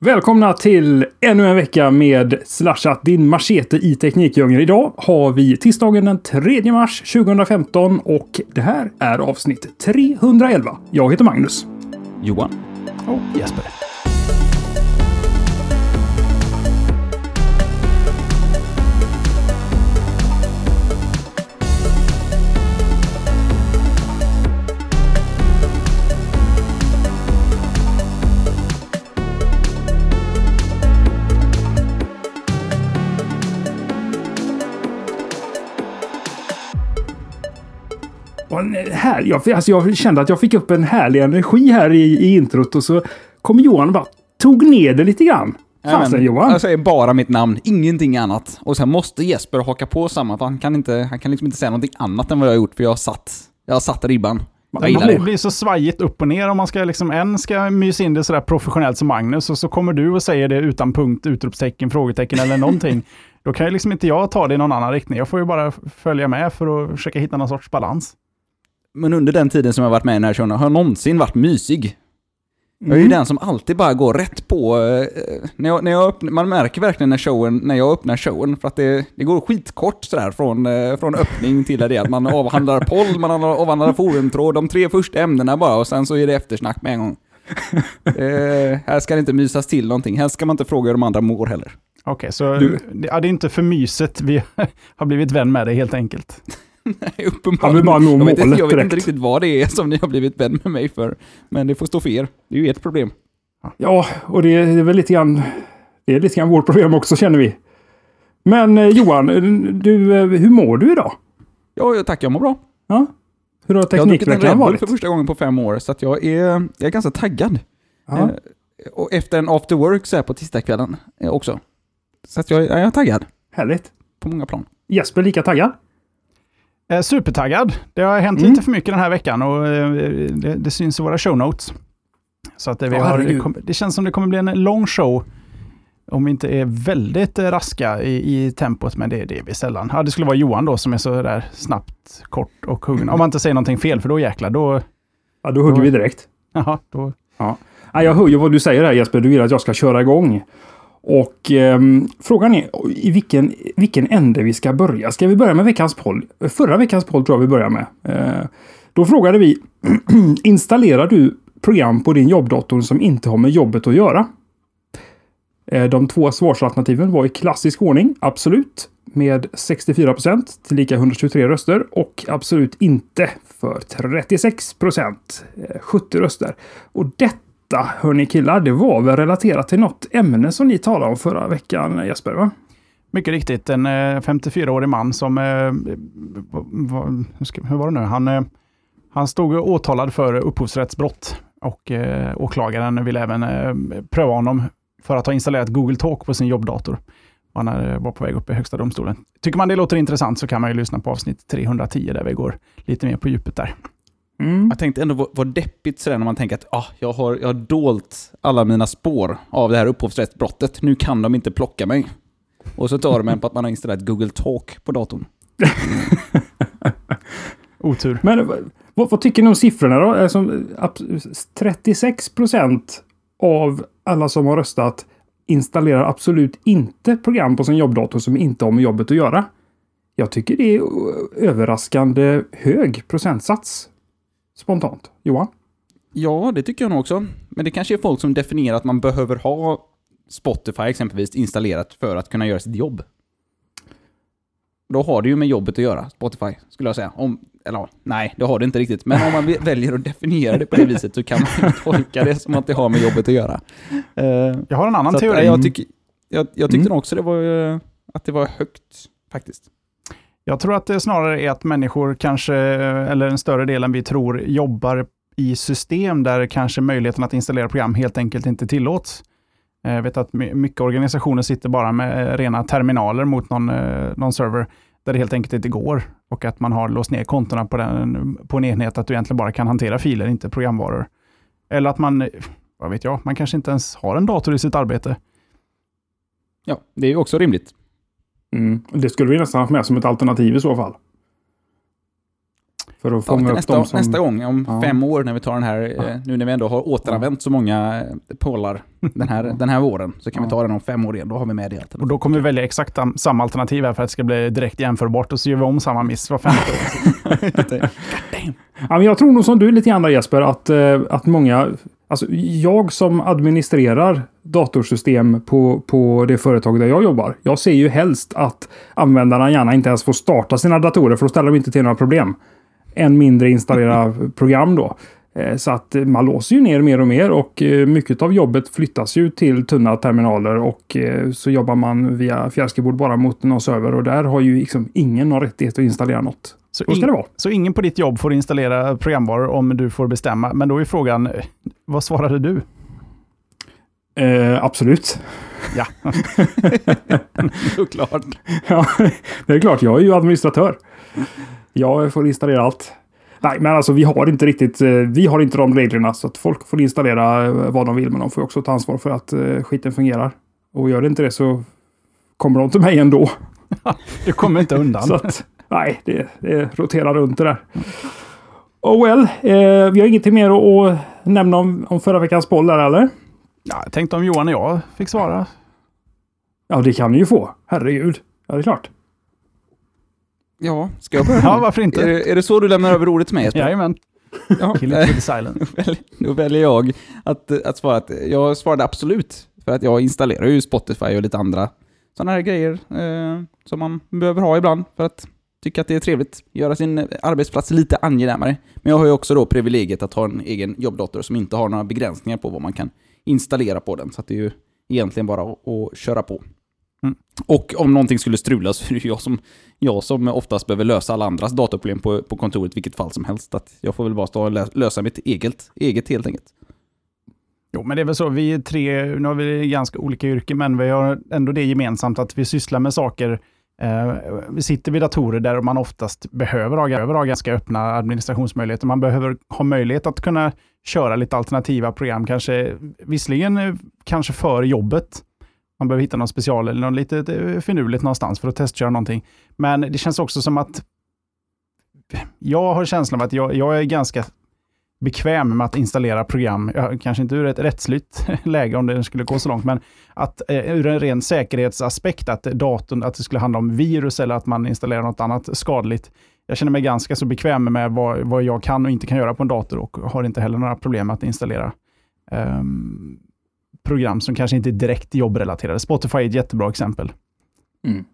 Välkomna till ännu en vecka med Slashat, din machete i Teknikdjungeln. Idag har vi tisdagen den 3 mars 2015 och det här är avsnitt 311. Jag heter Magnus. Johan. Och Jesper. Och en här, jag, alltså jag kände att jag fick upp en härlig energi här i, i introt och så kom Johan och bara tog ner det lite grann. Fasen Johan. Jag säger bara mitt namn, ingenting annat. Och sen måste Jesper haka på samma, för han kan, inte, han kan liksom inte säga någonting annat än vad jag har gjort, för jag har satt, jag har satt ribban. Jag Det gillar det. blir så svajigt upp och ner om man ska liksom, en ska mysa in det sådär professionellt som Magnus och så kommer du och säger det utan punkt, utropstecken, frågetecken eller någonting. Då kan ju liksom inte jag ta det i någon annan riktning. Jag får ju bara följa med för att försöka hitta någon sorts balans. Men under den tiden som jag varit med i den här showen har jag någonsin varit mysig. Jag är ju Mm. den som alltid bara går rätt på. eh, när jag, när jag öppnar, man märker verkligen när, showen, när jag öppnar showen, för att det, det går skitkort sådär från, eh, från öppning till det att man avhandlar poll, man avhandlar forumtråd, de tre första ämnena bara, och sen så är det eftersnack med en gång. eh, här ska det inte mysas till någonting, här ska man inte fråga hur de andra mår heller. Okej, så Du- det, ja, det är inte för myset vi har blivit vän med dig helt enkelt. Nej, uppenbarligen. Han vill bara nå jag vet, inte, målet jag vet direkt. inte riktigt vad det är som ni har blivit vän med mig för, men det får stå för er. Det är ju ert problem. Ja, och det är väl lite grann, det är lite grann vårt problem också känner vi. Men eh, Johan, du, eh, hur mår du idag? Ja, tackar, jag mår bra. Ja? Hur har Jag har druckit en teknikveckan varit? för första gången på fem år, så jag är, jag är ganska taggad. Ja. Eh, och efter en after work så här på tisdagskvällen eh, också. Så jag, jag är taggad Härligt. på många plan. Jesper lika taggad? Eh, supertaggad. Det har hänt Mm. lite för mycket den här veckan och eh, det, det syns i våra show notes. Så att eh, vi Ja, har, det, det känns som det kommer bli en lång show om vi inte är väldigt raska i, i tempot, men det, det är vi sällan. Ja, det skulle vara Johan då som är så där snabbt, kort och hungrig. Om man inte säger någonting fel, för då jäklar, då... Ja, då hugger Då- vi direkt. Jaha, då... Ja, jag hör ju vad du säger här Jesper. Du vill att jag ska köra igång. Och eh, frågan är i vilken, vilken ände vi ska börja. Ska vi börja med veckans poll? Förra veckans poll tror jag vi börjar med. Eh, då frågade vi, installerar du program på din jobbdator som inte har med jobbet att göra? Eh, de två svarsalternativen var i klassisk ordning, absolut, med 64 procent tillika 123 röster och absolut inte för 36 procent, eh, 70 röster. Och detta, hörni killar, det var väl relaterat till något ämne som ni talade om förra veckan, Jesper? Va? Mycket riktigt, en eh, 54-årig man som... Eh, hur, var det nu? Han, eh, han stod åtalad för upphovsrättsbrott och åklagaren ville även pröva honom för att ha installerat Google Talk på sin jobbdator. Han var på väg upp i högsta domstolen. Tycker man det låter intressant så kan man ju lyssna på avsnitt 310 där vi går lite mer på djupet där. Mm. Jag tänkte ändå vad, deppigt sådär när man tänker att ah, jag, har, jag har dolt alla mina spår av det här upphovsrättsbrottet. Nu kan de inte plocka mig. Och så tar de en på att man har installerat Google Talk på datorn. Otur. Men vad, vad tycker ni om siffrorna då? Alltså, ab- 36 procent av alla som har röstat installerar absolut inte program på sin jobbdator som inte har med jobbet att göra. Jag tycker det är överraskande hög procentsats. Spontant. Johan? Ja, det tycker jag nog också. Men det kanske är folk som definierar att man behöver ha Spotify exempelvis installerat för att kunna göra sitt jobb. Då har det ju med jobbet att göra, Spotify, skulle jag säga. Om, eller nej, det har det inte riktigt. Men om man väljer att definiera det på det viset så kan man tolka det som att det har med jobbet att göra. Eh, Jag har en annan så att, teori. nej, jag, tycker, jag, jag tyckte Mm. nog också det var, eh, att det var högt, faktiskt. Jag tror att det snarare är att människor kanske, eller en större del än vi tror, jobbar i system där kanske möjligheten att installera program helt enkelt inte tillåts. Eh, jag vet att mycket organisationer sitter bara med rena terminaler mot någon, eh, någon server där det helt enkelt inte går och att man har låst ner kontona på, den, på en enhet att du egentligen bara kan hantera filer, inte programvaror. Eller att man, vad vet jag, man kanske inte ens har en dator i sitt arbete. Ja, det är ju också rimligt. Mm. Det skulle vi nästan haft med som ett alternativ i så fall. För att Ja, fånga upp nästa, dem som... nästa gång, om Ja. fem år, när vi tar den här, Ja. eh, nu när vi ändå har återanvänt så många eh, pålar den här, den här våren, så kan vi Ja. ta den om fem år igen. Då har vi med det. Och då kommer vi välja exakt am- samma alternativ här för att det ska bli direkt jämförbart och så gör vi om samma miss var femte år. Ja, men jag tror nog som du lite grann Jesper, att, eh, att många... Alltså, jag som administrerar datorsystem på, på det företag där jag jobbar. Jag ser ju helst att användarna gärna inte ens får starta sina datorer för då ställer de inte till några problem. Än mindre installera program då. Eh, Så att man låser ju ner mer och mer och eh, mycket av jobbet flyttas ju till tunna terminaler och eh, så jobbar man via fjärrskibord bara mot någon server och där har ju liksom ingen någon rättighet att installera något. Så, Så ska det vara. så ingen på ditt jobb får installera programvaror om du får bestämma. Men då är frågan, vad svarade du? Eh, absolut. Ja, Såklart. Ja, det är klart. Jag är ju administratör. Jag får installera allt. Nej, men alltså vi har inte riktigt, eh, vi har inte de reglerna så att folk får installera eh, vad de vill, men de får också ta ansvar för att eh, skiten fungerar. Och gör det inte det så kommer de till mig ändå. du kommer inte undan. Så att, nej, det, det roterar runt det där. Oh well, eh, vi har ingenting mer att, att nämna om, om förra veckans boll där eller? Ja, jag tänkte om Johan och jag fick svara. Ja, det kan ni ju få. Herregud. Ja, det är klart. Ja, ska jag börja? Ja, varför inte? Är, det- är det så du lämnar över ordet till mig Jesper? Jajamän, Ja. kill it with. Då väljer- Då väljer jag att, att svara att jag svarade absolut. För att jag installerar ju Spotify och lite andra sådana här grejer eh, som man behöver ha ibland för att tycka att det är trevligt. Göra sin arbetsplats lite angenämare. Men jag har ju också då privilegiet att ha en egen jobbdator som inte har några begränsningar på vad man kan installera på den. Så att det är ju egentligen bara att, att köra på. Mm. Och om någonting skulle strula så är det jag som, jag som oftast behöver lösa alla andras dataproblem på, på kontoret vilket fall som helst. Att jag får väl bara stå och lösa mitt eget, eget helt enkelt. Jo, men det är väl så. Vi är tre, nu har vi ganska olika yrken, men vi har ändå det gemensamt att vi sysslar med saker. Eh, vi sitter vid datorer där man oftast behöver ha, behöver ha ganska öppna administrationsmöjligheter. Man behöver ha möjlighet att kunna köra lite alternativa program, kanske visserligen eh, kanske för jobbet. Man behöver hitta någon special eller något litet finurligt någonstans för att testköra någonting. Men det känns också som att jag har känslan av att jag, jag är ganska bekväm med att installera program, kanske inte ur ett rättsligt läge om det skulle gå så långt, men att eh, ur en ren säkerhetsaspekt, att datorn, att det skulle handla om virus eller att man installerar något annat skadligt. Jag känner mig ganska så bekväm med vad, vad jag kan och inte kan göra på en dator och har inte heller några problem med att installera um, program som kanske inte är direkt jobbrelaterade. Spotify är ett jättebra exempel. Mm.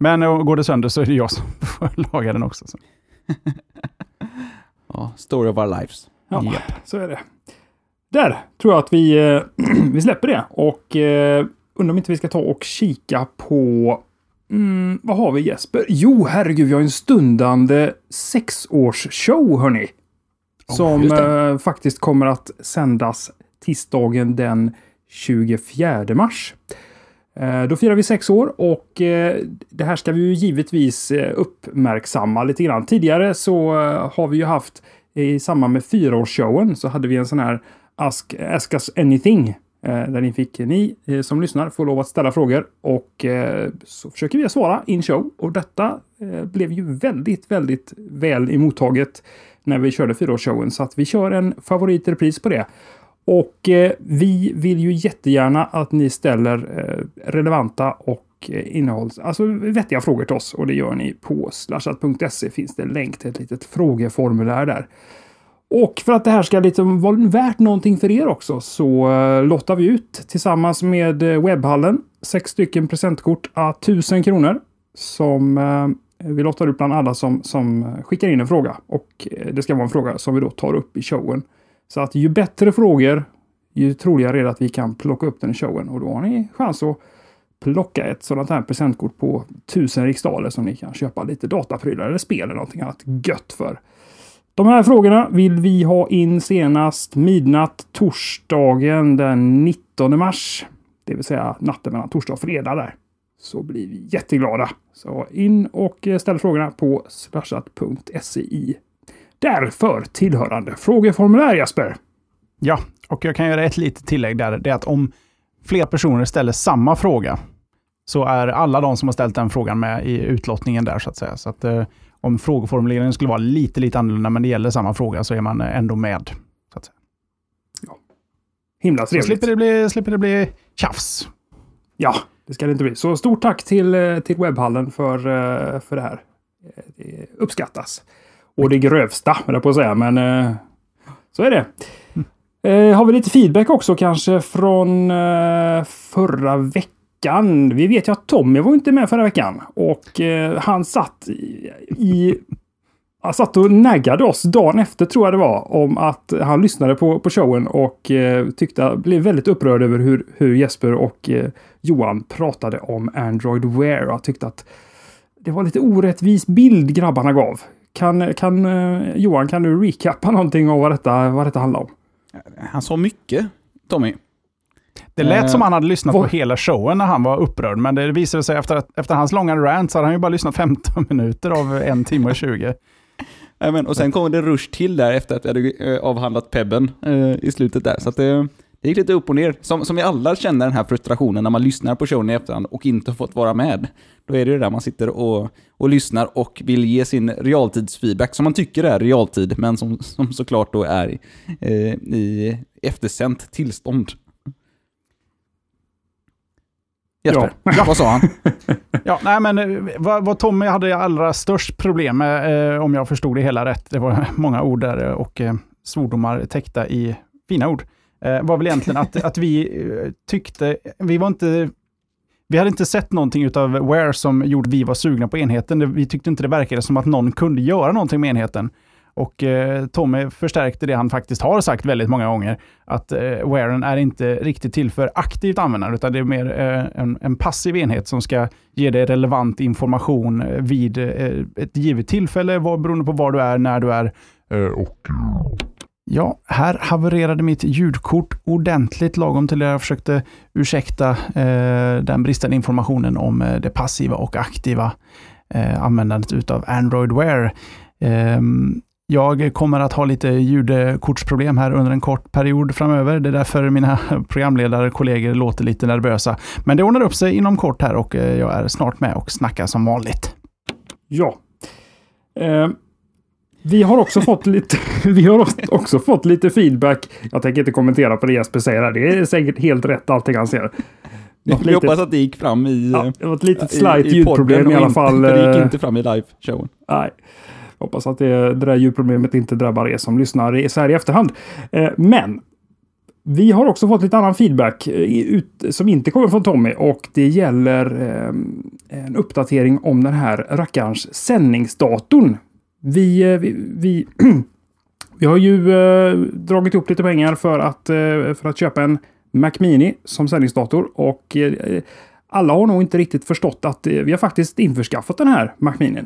Men eh, går det sönder så är det jag som får laga den också. Så. Ja, story of our lives. Ja, Japp. så är det. Där tror jag att vi, eh, vi släpper det. Och eh, undrar om inte vi ska ta och kika på... Mm, vad har vi Jesper? Jo, herregud, vi har en stundande sexårsshow, hörni. Som just eh, faktiskt kommer att sändas tisdagen den 24 mars. Eh, då firar vi sex år och eh, det här ska vi ju givetvis eh, uppmärksamma lite grann. Tidigare så har vi ju haft i samband med fyraårsshowen så hade vi en sån här Ask, Ask Us Anything. Där ni fick, ni som lyssnar får lov att ställa frågor och så försöker vi svara in show. Och detta blev ju väldigt, väldigt väl emottaget när vi körde fyraårsshowen. Så att vi kör en favoritrepris på det. Och eh, vi vill ju jättegärna att ni ställer eh, relevanta och eh, innehålls, alltså vettiga frågor till oss. Och det gör ni på slashat.se finns det en länk till ett litet frågeformulär där. Och för att det här ska liksom vara värt någonting för er också så eh, lottar vi ut tillsammans med Webhallen. webbhallen sex stycken presentkort à 1000 kronor som eh, vi lottar ut bland alla som, som skickar in en fråga. Och eh, det ska vara en fråga som vi då tar upp i showen. Så att ju bättre frågor, ju troligare är det att vi kan plocka upp den i showen. Och då har ni chans att plocka ett sådant här presentkort på 1000 riksdaler som ni kan köpa lite dataprylar eller spel eller någonting annat gött för. De här frågorna vill vi ha in senast midnatt torsdagen den 19 mars. Det vill säga natten mellan torsdag och fredag där. Så blir vi jätteglada. Så in och ställ frågorna på slashat.se i därför tillhörande frågeformulär Jesper. Ja, och jag kan göra ett litet tillägg där. Det är att om fler personer ställer samma fråga så är alla de som har ställt den frågan med i utlottningen där så att säga. Så att, eh, om frågeformuleringen skulle vara lite, lite annorlunda, men det gäller samma fråga, så är man ändå med. Så att säga. Himla Så trevligt. slipper det bli, slipper det bli tjafs. Ja, det ska det inte bli. Så stort tack till, eh, till webbhallen för, eh, för det här. Eh, Det uppskattas. Och det grövsta, höll jag på att säga, men eh, så är det. Eh, har vi lite feedback också kanske från eh, förra veckan? Vi vet ju att Tommy var inte med förra veckan och eh, han satt i, i han satt och naggade oss dagen efter tror jag det var om att han lyssnade på, på showen och eh, tyckte, blev väldigt upprörd över hur, hur Jesper och eh, Johan pratade om Android Wear och tyckte att det var lite orättvis bild grabbarna gav. Kan, kan eh, Johan, kan du recappa någonting av vad detta, vad detta handlar om? Han sa mycket, Tommy. Det lät Eh, som han hade lyssnat på hela showen när han var upprörd, men det visade sig efter, att, efter hans långa rant så hade han ju bara lyssnat 15 minuter av en timme och 20. Ja, men, och sen kom det rush till där efter att vi hade eh, avhandlat Pebben eh, i slutet där. Så att det, det gick lite upp och ner. Som, som vi alla känner den här frustrationen när man lyssnar på showen i efterhand och inte har fått vara med. Då är det ju där man sitter och, och lyssnar och vill ge sin realtidsfeedback som man tycker är realtid, men som, som såklart då är eh, i eftersänt tillstånd. Jesper, vad sa han? Ja, nej, men eh, vad, vad Tommy hade allra störst problem med, eh, om jag förstod det hela rätt, det var många ord där eh, och eh, svordomar täckta i fina ord, Eh, var väl egentligen att, att vi eh, tyckte, vi var inte vi hade inte sett någonting utav Ware som gjorde att vi var sugna på enheten. Vi tyckte inte det verkade som att någon kunde göra någonting med enheten. Och eh, Tommy förstärkte det han faktiskt har sagt väldigt många gånger, att eh, Waren är inte riktigt till för aktivt användande, utan det är mer eh, en, en passiv enhet som ska ge dig relevant information eh, vid eh, ett givet tillfälle, vad, beroende på var du är, när du är. Eh, och Ja, här havererade mitt ljudkort ordentligt lagom till det jag försökte ursäkta eh, den bristande informationen om eh, det passiva och aktiva eh, användandet utav Android Wear. Ehm, jag kommer att ha lite ljudkortsproblem här under en kort period framöver. Det är därför mina programledarkollegor låter lite nervösa. Men det ordnar upp sig inom kort här och eh, jag är snart med och snackar som vanligt. Ja. Ehm, vi har också fått lite, vi har också fått lite feedback. Jag tänker inte kommentera på det Jesper säger här. Det är säkert helt rätt allting han säger. Något Vi litet- hoppas att det gick fram i, Ja, eh, det var ett litet i- slight i ljudproblem podden i alla inte- fall. För det gick eh, inte fram i live-showen. Nej. Hoppas att det, det där ljudproblemet inte drabbar er som lyssnar i- så här i efterhand. Eh, men vi har också fått lite annan feedback i- ut, som inte kommer från Tommy och det gäller eh, en uppdatering om den här rackarns sändningsdatorn. Eh, vi, vi, vi, vi har ju eh, dragit upp lite pengar för att, eh, för att köpa en Mac Mini som sändningsdator och eh, alla har nog inte riktigt förstått att eh, vi har faktiskt införskaffat den här Mac Mini.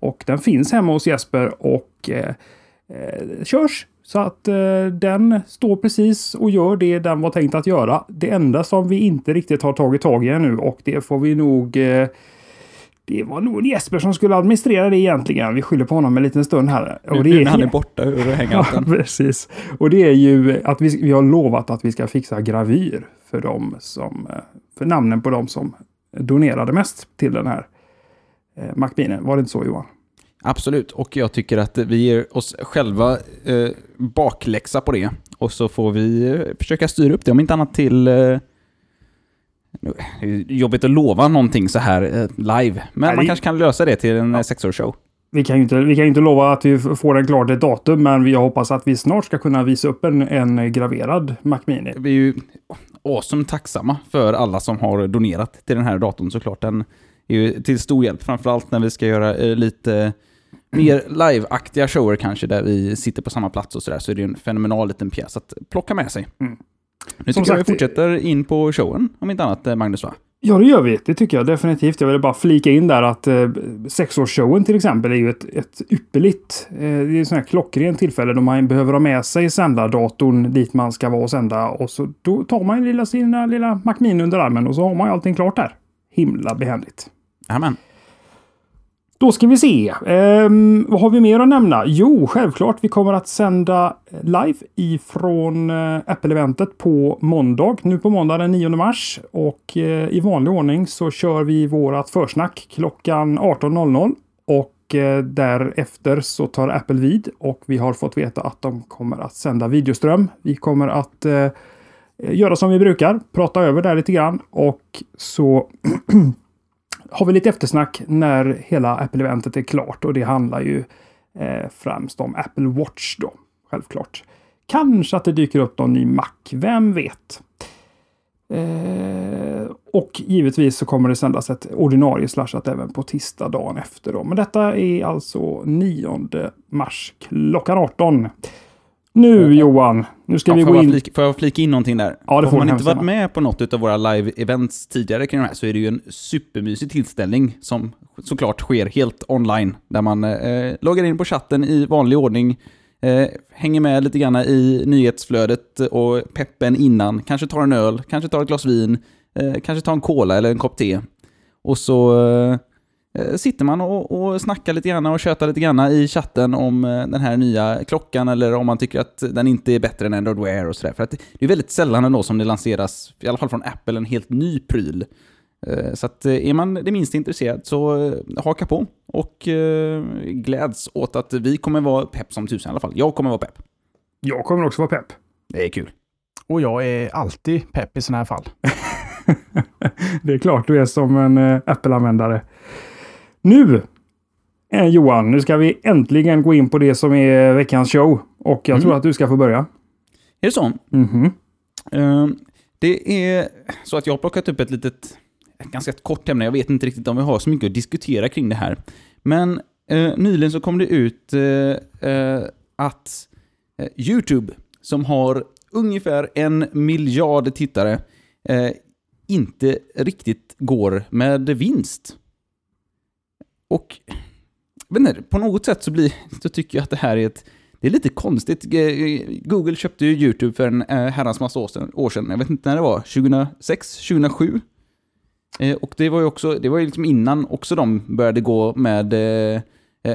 Och den finns hemma hos Jesper och eh, eh, körs. Så att eh, den står precis och gör det den var tänkt att göra. Det enda som vi inte riktigt har tagit tag i ännu och det får vi nog... Eh, det var nog Jesper som skulle administrera det egentligen. Vi skyller på honom en liten stund här. Nu, nu när han är borta ur Ja, hangouten. precis. Och det är ju att vi, vi har lovat att vi ska fixa gravyr för, dem som, för namnen på de som donerade mest till den här eh, Macminen. Var det inte så Johan? Absolut, och jag tycker att vi ger oss själva eh, bakläxa på det. Och så får vi eh, försöka styra upp det, om inte annat till... Eh, det jobbigt att lova någonting så här eh, live, men Nej, man kanske kan lösa det till en ja. sexårsshow. Vi kan ju inte, vi kan inte lova att vi får den klart ett datum, men jag hoppas att vi snart ska kunna visa upp en, en graverad Macmini. Vi är ju awesome tacksamma för alla som har donerat till den här datorn såklart. Den är ju till stor hjälp, framförallt när vi ska göra eh, lite mer live-aktiga shower kanske, där vi sitter på samma plats och sådär, så är det en fenomenal liten pjäs att plocka med sig. Mm. Nu Som tycker jag vi sagt, fortsätter in på showen, om inte annat, eh, Magnus va? Ja, det gör vi. Det tycker jag definitivt. Jag vill bara flika in där att eh, sexårsshowen till exempel är ju ett, ett ypperligt, eh, det är ett sånt här klockrent tillfälle då man behöver ha med sig sändardatorn dit man ska vara och sända och så då tar man lilla, sina lilla Macmini under armen och så har man ju allting klart där. Himla behändigt. Jajamän. Då ska vi se. Ehm, vad har vi mer att nämna? Jo, självklart. Vi kommer att sända live ifrån eh, Apple-eventet på måndag. Nu på måndag den 9 mars. Och eh, i vanlig ordning så kör vi vårat försnack klockan 18.00. Och och eh, därefter så tar Apple vid och vi har fått veta att de kommer att sända videoström. Vi kommer att eh, göra som vi brukar, prata över där lite grann och så har vi lite eftersnack när hela Apple-eventet är klart och det handlar ju eh, främst om Apple Watch då, självklart. Kanske att det dyker upp någon ny Mac, vem vet? Eh, och givetvis så kommer det sändas ett ordinarie slashat även på tisdag dagen efter. Då. Men detta är alltså 9 mars klockan 18. Nu. Johan, nu ska ja, vi gå in... Flika, får jag flika in någonting där? Ja, det får Om man inte varit med på något av våra live-events tidigare kring de här så är det ju en supermysig tillställning som såklart sker helt online. Där man eh, loggar in på chatten i vanlig ordning, eh, hänger med lite grann i nyhetsflödet och peppen innan, kanske tar en öl, kanske tar ett glas vin, eh, kanske tar en cola eller en kopp te. Och så eh, sitter man och, och snackar lite grann och tjötar lite grann i chatten om eh, den här nya klockan eller om man tycker att den inte är bättre än Android Wear och sådär. För att det är väldigt sällan ändå som det lanseras, i alla fall från Apple, en helt ny pryl. Eh, Så att eh, är man det minsta intresserad så eh, haka på och eh, gläds åt att vi kommer vara pepp som tusan i alla fall. Jag kommer vara pepp. Jag kommer också vara pepp. Det är kul. Och jag är alltid pepp i sådana här fall. det är klart du är som en eh, Apple-användare. Nu, eh, Johan, nu ska vi äntligen gå in på det som är veckans show. Och jag Mm. tror att du ska få börja. Är det så? Mhm. Eh, Det är så att jag har plockat upp ett litet, ett ganska kort ämne. Jag vet inte riktigt om vi har så mycket att diskutera kring det här. Men eh, nyligen så kom det ut eh, att YouTube, som har ungefär en miljard tittare, inte riktigt går med vinst. Och jag vet inte, på något sätt så, blir, så tycker jag att det här är ett det är lite konstigt. Google köpte ju YouTube för en eh, herrans massa år sedan, år sedan. Jag vet inte när det var. 2006? 2007? Eh, och det var ju också, det var ju liksom innan också de började gå med, eh,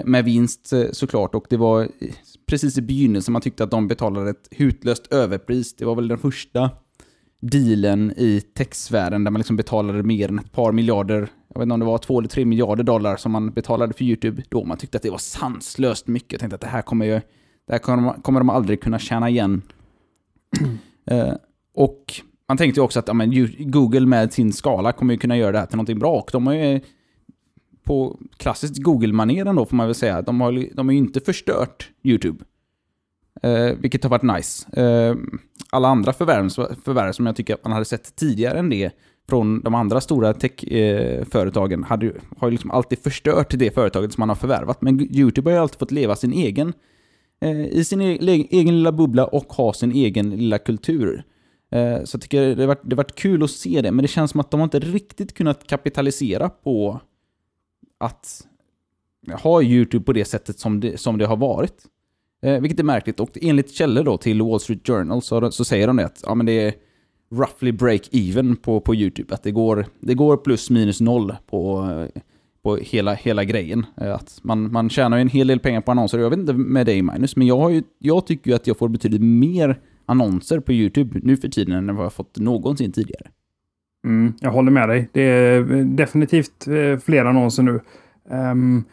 med vinst såklart. Och det var precis i begynnelsen man tyckte att de betalade ett hutlöst överpris. Det var väl den första dealen i techsfären där man liksom betalade mer än ett par miljarder, jag vet inte om det var två eller tre miljarder dollar som man betalade för YouTube. Då man tyckte att det var sanslöst mycket. Jag tänkte att det här kommer ju, det här kommer, de- kommer de aldrig kunna tjäna igen. Eh, och man tänkte ju också att ja, men, Google med sin skala kommer ju kunna göra det här till någonting bra. Och de har ju på klassiskt Google-maneren då får man väl säga, de har, de har ju inte förstört YouTube. Eh, vilket har varit nice. Eh, alla andra förvärv, förvärv som jag tycker att man hade sett tidigare än det från de andra stora techföretagen eh, hade har ju liksom alltid förstört det företaget som man har förvärvat. Men YouTube har ju alltid fått leva sin egen, eh, i sin e-, egen lilla bubbla och ha sin egen lilla kultur. Eh, så jag tycker det har, varit, det varit kul att se det, men det känns som att de har inte riktigt kunnat kapitalisera på att ha YouTube på det sättet som det, som det har varit. Eh, vilket är märkligt. Och enligt källor då till Wall Street Journal så, så säger de det att ja, men det är roughly break-even på, på YouTube. Att det går, det går plus minus noll på, på hela, hela grejen. Eh, att man, man tjänar ju en hel del pengar på annonser. Jag vet inte med dig Magnus, men jag, har ju, jag tycker ju att jag får betydligt mer annonser på YouTube nu för tiden än vad jag fått någonsin tidigare. Mm, jag håller med dig. Det är definitivt eh, fler annonser nu. Um,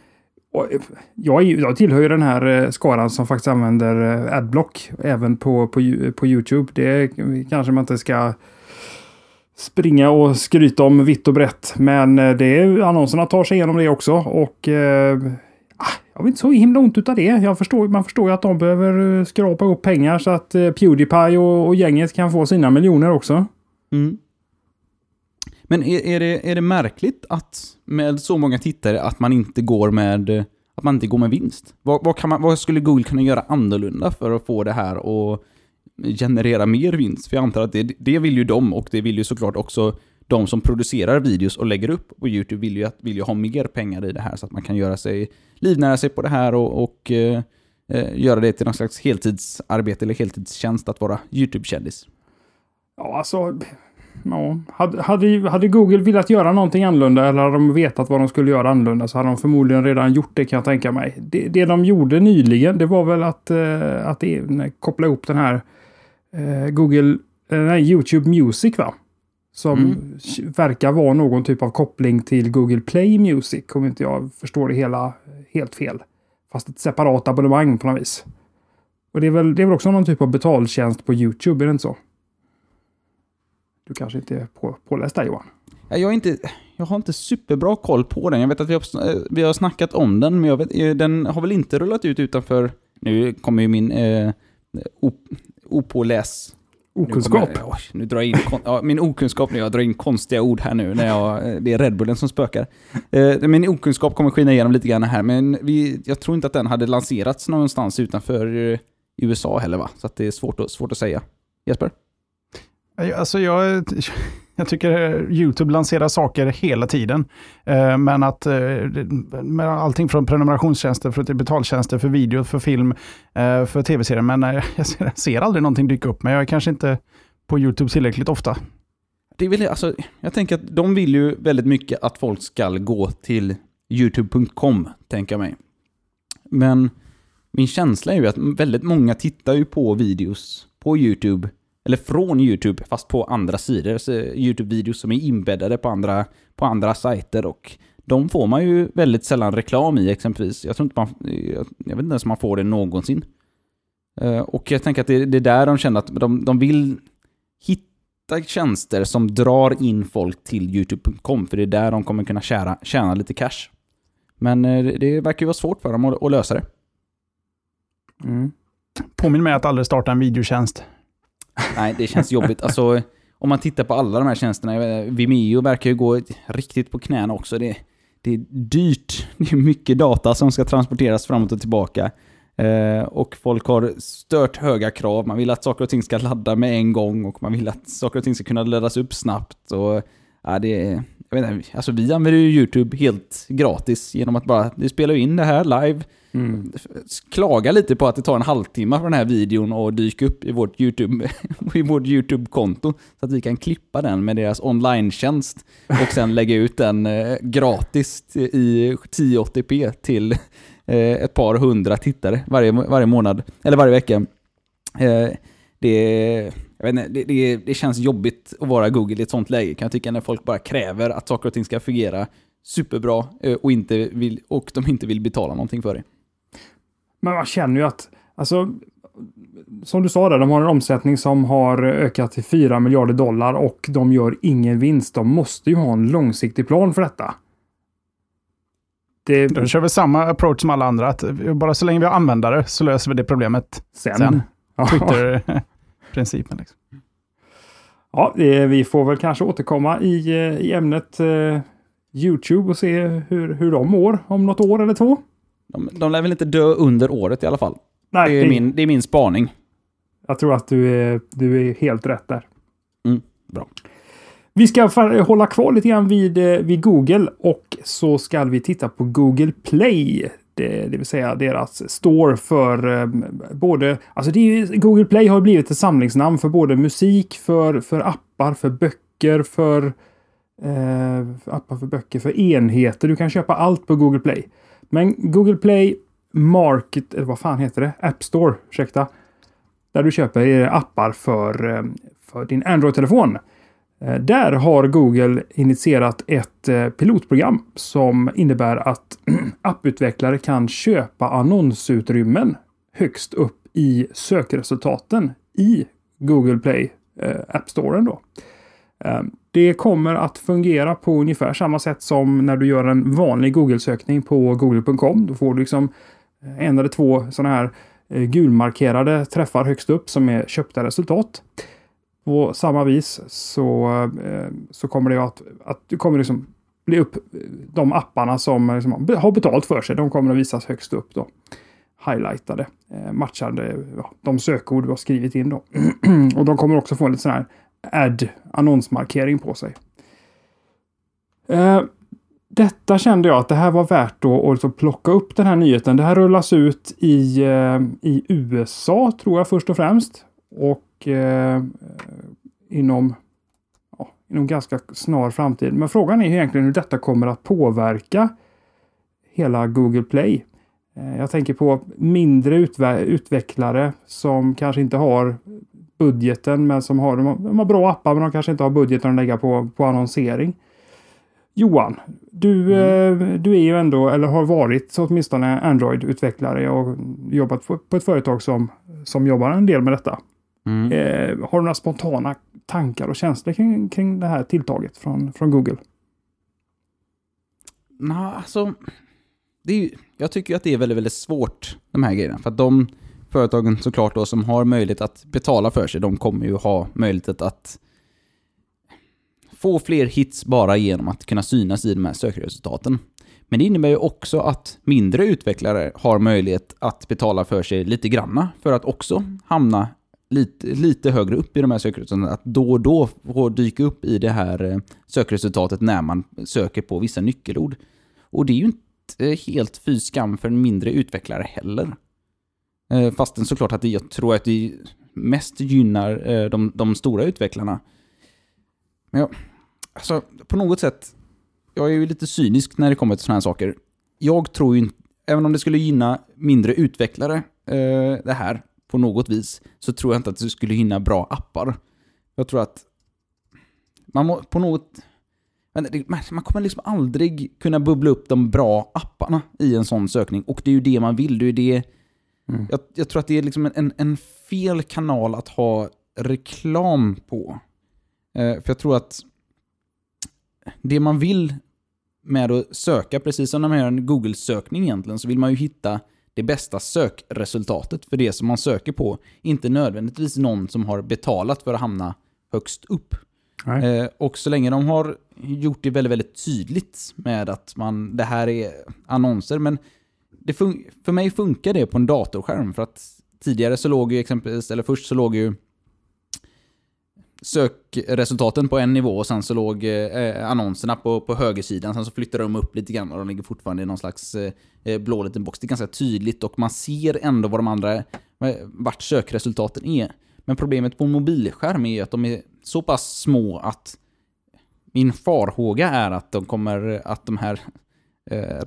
Eh, jag, jag tillhör ju den här eh, skaran som faktiskt använder eh, Adblock även på, på, på YouTube. Det kanske man inte ska springa och skryta om vitt och brett. Men det är, annonserna tar sig igenom det också. Och eh, ah, jag vet inte så himla ont utav det. Jag förstår, man förstår ju att de behöver skrapa upp pengar så att eh, Pewdiepie och, och gänget kan få sina miljoner också. Mm. Men är, är, det, är det märkligt att med så många tittare att man inte går med, att man inte går med vinst? Vad, vad, kan man, vad skulle Google kunna göra annorlunda för att få det här att generera mer vinst? För jag antar att det, det vill ju de och det vill ju såklart också de som producerar videos och lägger upp på YouTube vill ju, att, vill ju ha mer pengar i det här så att man kan göra sig, livnära sig på det här och, och eh, eh göra det till någon slags heltidsarbete eller heltidstjänst att vara YouTube-kändis. Ja, alltså. Ja, hade, hade, hade Google velat göra någonting annorlunda eller hade de vetat vad de skulle göra annorlunda så hade de förmodligen redan gjort det kan jag tänka mig. Det, det de gjorde nyligen det var väl att, eh, att det, koppla ihop den här eh, Google, eh, nej, YouTube Music va? Som Mm. verkar vara någon typ av koppling till Google Play Music, om inte jag förstår det hela helt fel. Fast ett separat abonnemang på något vis. Och det är väl, det är väl också någon typ av betaltjänst på YouTube, är det inte så? Du kanske inte är på, påläst där Johan? Ja, Jag, är inte, jag har inte superbra koll på den. Jag vet att vi har, eh, vi har snackat om den, men jag vet, eh, den har väl inte rullat ut utanför... Nu kommer ju min eh, op, opåläs... Nu, Okunskap. kommer, oj, nu drar jag in ja, min okunskap när jag drar in konstiga ord här nu när jag, eh, det är Red Bullen som spökar. Eh, min okunskap kommer skina igenom lite grann här, men vi, jag tror inte att den hade lanserats någonstans utanför USA heller va? Så det är svårt att, svårt att säga. Jesper? Alltså jag, jag tycker eh, YouTube lanserar saker hela tiden. Eh, men att eh, med allting från prenumerationstjänster för till betaltjänster för video, för film, för tv-serier. Men jag ser, jag ser aldrig någonting dyka upp. Men jag är kanske inte på YouTube tillräckligt ofta. Det är väl, alltså, jag tänker att de vill ju väldigt mycket att folk ska gå till youtube.com, tänker jag mig. Men min känsla är ju att väldigt många tittar ju på videos på YouTube, eller från YouTube, fast på andra sidor. YouTube-videos som är inbäddade på andra, på andra sajter och de får man ju väldigt sällan reklam i exempelvis. Jag tror inte man, jag, jag vet inte ens om man får det någonsin. Eh, och jag tänker att det, det är där de känner att de, de vill hitta tjänster som drar in folk till youtube.com, för det är där de kommer kunna tjäna, tjäna lite cash. Men eh, det, det verkar ju vara svårt för dem att, att lösa det. Mm. Påminn mig att aldrig starta en videotjänst. Nej, det känns jobbigt. Alltså, om man tittar på alla de här tjänsterna, Vimeo verkar ju gå riktigt på knäna också. Det, det är dyrt. Det är mycket data som ska transporteras framåt och tillbaka. Eh, och folk har stört höga krav. Man vill att saker och ting ska ladda med en gång och man vill att saker och ting ska kunna laddas upp snabbt. Och, ja, det jag vet inte, alltså vi använder ju YouTube helt gratis genom att bara, vi spelar ju in det här live, Mm. klaga lite på att det tar en halvtimme för den här videon och dyka upp i vårt YouTube-konto. vårt YouTube-konto. Så att vi kan klippa den med deras online-tjänst och sen lägga ut den eh, gratis i 1080p till eh, ett par hundra tittare varje, varje månad, eller varje vecka. Eh, det, jag vet inte, det, det, det känns jobbigt att vara Google i ett sånt läge kan jag tycka när folk bara kräver att saker och ting ska fungera superbra eh, och, inte vill, och de inte vill betala någonting för det. Men man känner ju att, alltså, som du sa där, de har en omsättning som har ökat till 4 miljarder dollar och de gör ingen vinst. De måste ju ha en långsiktig plan för detta. Det, De kör väl samma approach som alla andra. Att bara så länge vi har användare så löser vi det problemet. sen. sen. Twitter-principen. Liksom. Ja, vi får väl kanske återkomma i, eh, i ämnet eh, YouTube och se hur, hur de mår om något år eller två. De, de lär väl inte dö under året i alla fall. Nej, Det är min, det är min spaning. jag tror att du är, du är helt rätt där. Mm, bra. Vi ska hålla kvar lite grann vid, eh, vid Google och så ska vi titta på Google Play. Det, det vill säga deras store för eh, både, alltså är, Google Play har blivit ett samlingsnamn för både musik, för, för appar, för böcker, för eh, för appar för böcker, för enheter. Du kan köpa allt på Google Play. Men Google Play Market, eller vad fan heter det? App Store, ursäkta. Där du köper eh, appar för, eh, för din Android-telefon. Eh, där har Google initierat ett pilotprogram som innebär att apputvecklare kan köpa annonsutrymmen högst upp i sökresultaten i Google Play eh, App Storen då. Ehm, det kommer att fungera på ungefär samma sätt som när du gör en vanlig Google-sökning på google.com. Då får du liksom eh, en eller två sådana här eh, gulmarkerade träffar högst upp som är köpta resultat. På samma vis så, eh, så kommer det att, att du kommer liksom bli upp de apparna som liksom har betalt för sig. De kommer att visas högst upp då. Highlightade, matchande ja, de sökord du har skrivit in då. Och de kommer också få en lite sån här ad annonsmarkering på sig. Eh, detta kände jag att det här var värt då att liksom plocka upp den här nyheten. Det här rullas ut i, eh, i USA tror jag först och främst. Och eh, inom, ja, inom ganska snar framtid. Men frågan är egentligen hur detta kommer att påverka hela Google Play. Eh, jag tänker på mindre utvecklare som kanske inte har budgeten men som har, de har, bra appar men de kanske inte har budgeten att lägga på, på annonsering. Johan, du, eh, du är ju ändå, eller har varit så åtminstone Android-utvecklare och jobbat på, ett företag som, som jobbar en del med detta. Mm. Eh, har du några spontana tankar och känslor kring, kring det här tilltaget från, från Google? Nej, alltså... Det är, jag tycker att det är väldigt, väldigt svårt, de här grejerna. För att de företagen såklart då som har möjlighet att betala för sig, de kommer ju ha möjlighet att få fler hits bara genom att kunna synas i de här sökresultaten. Men det innebär ju också att mindre utvecklare har möjlighet att betala för sig lite granna för att också hamna lite, lite högre upp i de här sökresultaten. Att då och då få dyka upp i det här eh, sökresultatet när man söker på vissa nyckelord. Och det är ju inte helt fy skam för en mindre utvecklare heller. Eh, Fastän såklart att jag tror att det mest gynnar eh, de, de stora utvecklarna. Men jag, alltså på något sätt, jag är ju lite cynisk när det kommer till sådana här saker. Jag tror ju inte, även om det skulle gynna mindre utvecklare, eh, det här, på något vis, så tror jag inte att det skulle gynna bra appar. Jag tror att man må, på något... Man man kommer liksom aldrig kunna bubbla upp de bra apparna i en sån sökning. Och det är ju det man vill. Det är ju det, Mm. jag, jag tror att det är liksom en, en fel kanal att ha reklam på. Eh, för jag tror att det man vill med att söka, precis som när man gör en Google-sökning egentligen, så vill man ju hitta det bästa sökresultatet för det som man söker på. Inte nödvändigtvis någon som har betalat för att hamna högst upp. Eh, och så länge de har gjort det väldigt, väldigt tydligt med att man, det här är annonser, men det fun- för mig funkar det på en datorskärm för att tidigare så låg ju exempelvis, eller först så låg ju sökresultaten på en nivå och sen så låg eh, eh annonserna på, på högersidan. Sen så flyttade de upp lite grann och de ligger fortfarande i någon slags eh, eh, blå liten box. Det är ganska tydligt och man ser ändå vad de andra, eh, vart sökresultaten är. Men problemet på en mobilskärm är ju att de är så pass små att min farhåga är att de kommer, att de här eh,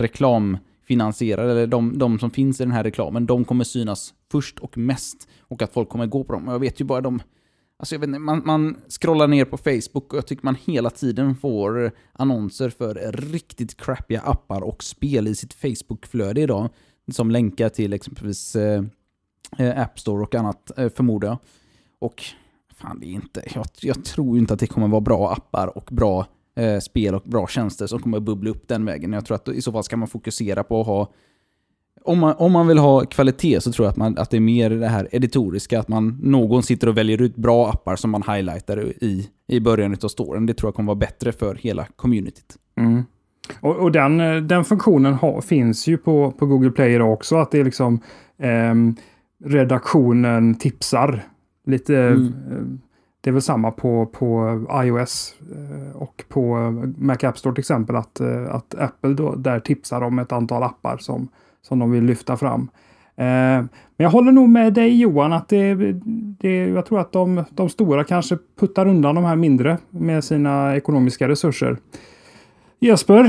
finansierare, eller de, de som finns i den här reklamen, de kommer synas först och mest. Och att folk kommer gå på dem. Jag vet ju bara de... Alltså jag vet inte, man, man scrollar ner på Facebook och jag tycker man hela tiden får annonser för riktigt crappiga appar och spel i sitt Facebook-flöde idag. Som länkar till exempelvis eh, eh App Store och annat, eh, förmodar jag. Och fan, det är inte... Jag, jag tror inte att det kommer vara bra appar och bra eh, spel och bra tjänster som kommer bubbla upp den vägen. Jag tror att i så fall ska man fokusera på att ha om man, om man vill ha kvalitet så tror jag att, man, att det är mer det här editoriska, att man, någon sitter och väljer ut bra appar som man highlightar i, i början av storen. Det tror jag kommer vara bättre för hela communityt. Mm. Och, och den, eh, den funktionen har, finns ju på, på Google Play idag också. Att det är liksom ehm, redaktionen tipsar. Lite, Mm det är väl samma på, på iOS eh, och på eh, Mac App Store till exempel. Att, eh, att Apple då, där tipsar om ett antal appar som, som de vill lyfta fram. Men jag håller nog med dig Johan att det, det, jag tror att de, de stora kanske puttar undan de här mindre med sina ekonomiska resurser. Jesper,